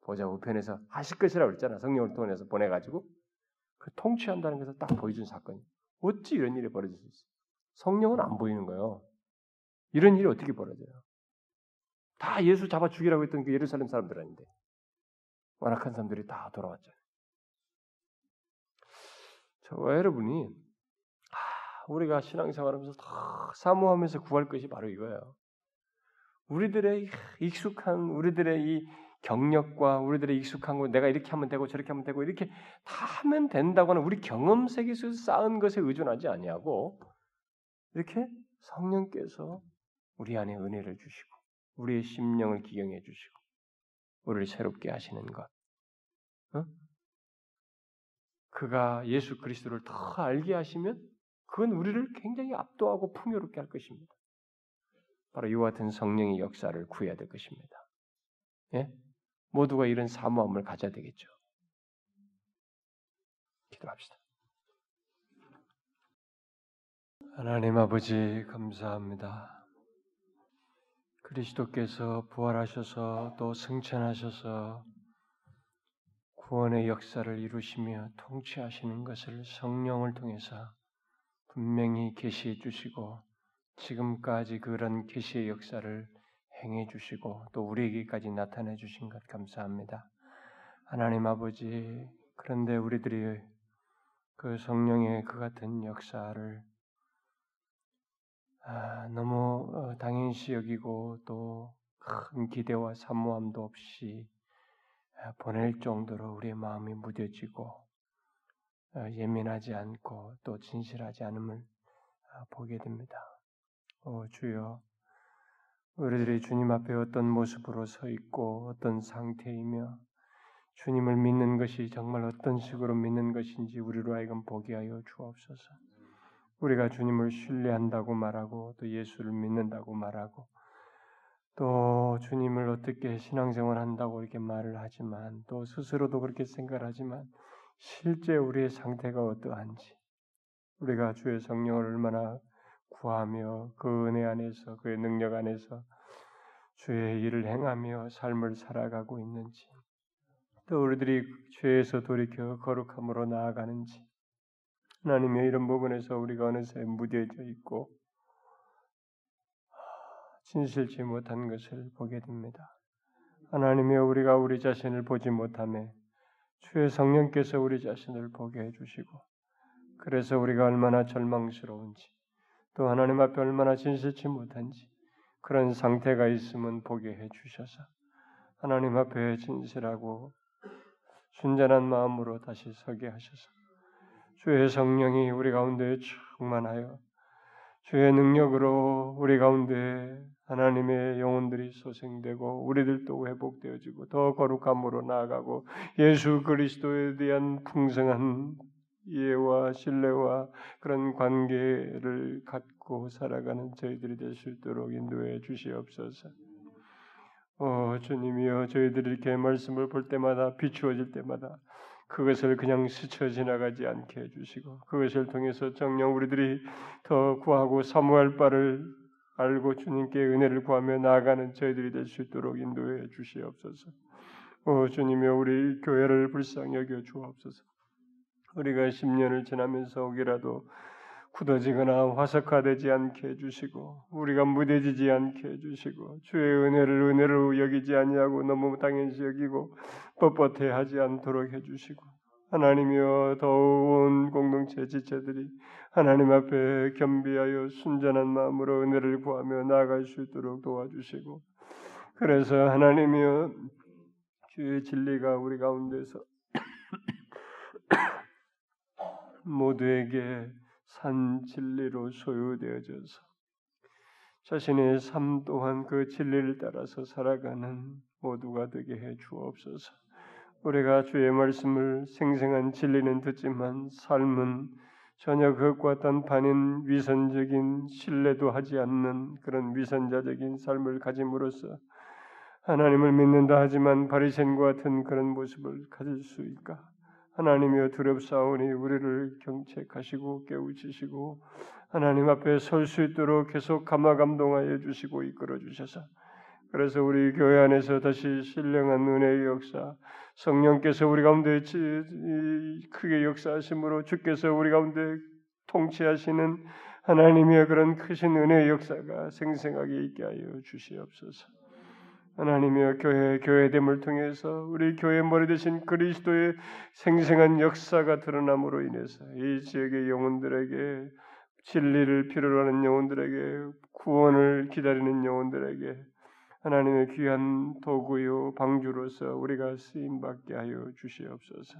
Speaker 1: 보좌 우편에서 하실 것이라고 그랬잖아. 성령을 통해서 보내가지고 그 통치한다는 것을 딱 보여준 사건이. 어찌 이런 일이 벌어질 수 있어? 성령은 안 보이는 거예요. 이런 일이 어떻게 벌어져요? 다 예수 잡아 죽이라고 했던 그 예루살렘 사람들 아닌데 완악한 사람들이 다 돌아왔잖아요. 저와 여러분이 아, 우리가 신앙생활하면서 다 사모하면서 구할 것이 바로 이거예요. 우리들의 익숙한 우리들의 이 경력과 우리들의 익숙한 거 내가 이렇게 하면 되고 저렇게 하면 되고 이렇게 다 하면 된다고 하는 우리 경험 세계에서 쌓은 것에 의존하지 아니하고 이렇게 성령께서 우리 안에 은혜를 주시고 우리의 심령을 기경해 주시고 우리를 새롭게 하시는 것. 어? 그가 예수 그리스도를 더 알게 하시면 그건 우리를 굉장히 압도하고 풍요롭게 할 것입니다. 바로 이와 같은 성령의 역사를 구해야 될 것입니다. 예? 모두가 이런 사모함을 가져야 되겠죠. 기도합시다. 하나님 아버지 감사합니다. 그리스도께서 부활하셔서 또 승천하셔서 구원의 역사를 이루시며 통치하시는 것을 성령을 통해서 분명히 계시해 주시고 지금까지 그런 계시의 역사를 행해 주시고 또 우리에게까지 나타내 주신 것 감사합니다. 하나님 아버지 그런데 우리들이 그 성령의 그 같은 역사를 아, 너무 어, 당연시 여기고 또 큰 기대와 사모함도 없이 아, 보낼 정도로 우리의 마음이 무뎌지고 어, 예민하지 않고 또 진실하지 않음을 아, 보게 됩니다. 오, 주여, 우리들이 주님 앞에 어떤 모습으로 서 있고 어떤 상태이며 주님을 믿는 것이 정말 어떤 식으로 믿는 것인지 우리로 하여금 보게 하여 주옵소서. 우리가 주님을 신뢰한다고 말하고 또 예수를 믿는다고 말하고 또 주님을 어떻게 신앙생활 한다고 이렇게 말을 하지만 또 스스로도 그렇게 생각하지만 실제 우리의 상태가 어떠한지 우리가 주의 성령을 얼마나 구하며 그 은혜 안에서 그의 능력 안에서 주의 일을 행하며 삶을 살아가고 있는지 또 우리들이 죄에서 돌이켜 거룩함으로 나아가는지 하나님의 이런 부분에서 우리가 어느새 무뎌져 있고 진실치 못한 것을 보게 됩니다. 하나님의 우리가 우리 자신을 보지 못함에 주의 성령께서 우리 자신을 보게 해주시고 그래서 우리가 얼마나 절망스러운지 또 하나님 앞에 얼마나 진실치 못한지 그런 상태가 있으면 보게 해주셔서 하나님 앞에 진실하고 순전한 마음으로 다시 서게 하셔서 주의 성령이 우리 가운데 충만하여 주의 능력으로 우리 가운데 하나님의 영혼들이 소생되고 우리들도 회복되어지고 더 거룩함으로 나아가고 예수 그리스도에 대한 풍성한 이해와 신뢰와 그런 관계를 갖고 살아가는 저희들이 될 수 있도록 인도해 주시옵소서. 어, 주님이여 저희들이 이렇게 말씀을 볼 때마다 비추어질 때마다 그것을 그냥 스쳐 지나가지 않게 해주시고 그것을 통해서 정녕 우리들이 더 구하고 사모할 바를 알고 주님께 은혜를 구하며 나아가는 저희들이 될 수 있도록 인도해 주시옵소서. 오 주님여 우리 교회를 불쌍히 여겨 주옵소서. 우리가 10년을 지나면서 오기라도 굳어지거나 화석화되지 않게 해주시고 우리가 무뎌지지 않게 해주시고 주의 은혜를 은혜로 여기지 아니하고 너무 당연시 여기고 뻣뻣해 하지 않도록 해주시고 하나님이여 더운 공동체 지체들이 하나님 앞에 겸비하여 순전한 마음으로 은혜를 구하며 나아갈 수 있도록 도와주시고 그래서 하나님이여 주의 진리가 우리 가운데서 모두에게 산 진리로 소유되어져서 자신의 삶 또한 그 진리를 따라서 살아가는 모두가 되게 해 주옵소서. 우리가 주의 말씀을 생생한 진리는 듣지만 삶은 전혀 그것과 단판인 위선적인 신뢰도 하지 않는 그런 위선자적인 삶을 가짐으로써 하나님을 믿는다 하지만 바리새인과 같은 그런 모습을 가질 수 있까? 하나님이여 두렵사오니 우리를 경책하시고 깨우치시고 하나님 앞에 설 수 있도록 계속 감화 감동하여 주시고 이끌어 주셔서 그래서 우리 교회 안에서 다시 신령한 은혜의 역사 성령께서 우리 가운데 크게 역사하심으로 주께서 우리 가운데 통치하시는 하나님의 그런 크신 은혜의 역사가 생생하게 있게 하여 주시옵소서. 하나님이여 교회 교회됨을 통해서 우리 교회 머리 대신 그리스도의 생생한 역사가 드러남으로 인해서 이 지역의 영혼들에게 진리를 필요로 하는 영혼들에게 구원을 기다리는 영혼들에게
Speaker 2: 하나님의 귀한 도구요 방주로서 우리가 쓰임 받게 하여 주시옵소서.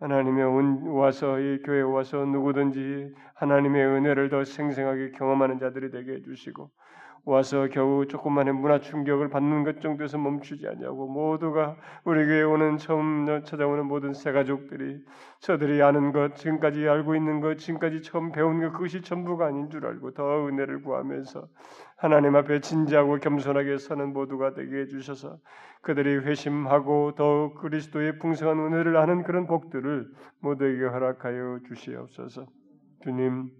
Speaker 2: 하나님의 온 와서 이 교회 와서 누구든지 하나님의 은혜를 더 생생하게 경험하는 자들이 되게 해 주시고 와서 겨우 조금만의 문화 충격을 받는 것 정도에서 멈추지 않냐고 모두가 우리 교회 오는 처음 찾아오는 모든 새 가족들이 저들이 아는 것 지금까지 알고 있는 것 지금까지 처음 배운 것 그것이 전부가 아닌 줄 알고 더 은혜를 구하면서 하나님 앞에 진지하고 겸손하게 서는 모두가 되게 해주셔서 그들이 회심하고 더 그리스도의 풍성한 은혜를 아는 그런 복들을 모두에게 허락하여 주시옵소서. 주님,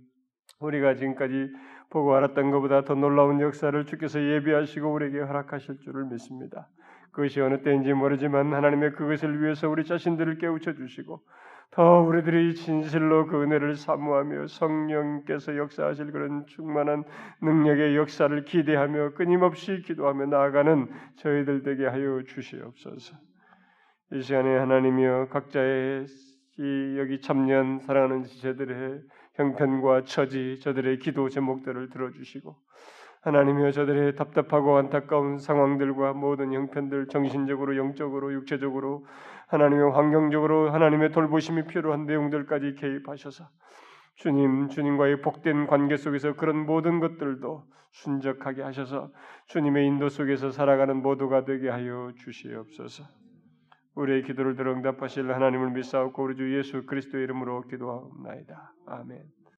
Speaker 2: 우리가 지금까지 보고 알았던 것보다 더 놀라운 역사를 주께서 예비하시고 우리에게 허락하실 줄을 믿습니다. 그것이 어느 때인지 모르지만 하나님의 그것을 위해서 우리 자신들을 깨우쳐 주시고 더 우리들이 진실로 그 은혜를 사모하며 성령께서 역사하실 그런 충만한 능력의 역사를 기대하며 끊임없이 기도하며 나아가는 저희들 되게 하여 주시옵소서. 이 시간에 하나님이여 각자의 이 여기 참여한 사랑하는 지체들의 형편과 처지, 저들의 기도 제목들을 들어주시고 하나님이여 저들의 답답하고 안타까운 상황들과 모든 형편들 정신적으로 영적으로 육체적으로 하나님의 환경적으로 하나님의 돌보심이 필요한 내용들까지 개입하셔서 주님 주님과의 복된 관계 속에서 그런 모든 것들도 순적하게 하셔서 주님의 인도 속에서 살아가는 모두가 되게 하여 주시옵소서. 우리의 기도를 들어 응답하실 하나님을 믿사옵고 우리 주 예수 그리스도의 이름으로 기도하옵나이다. 아멘.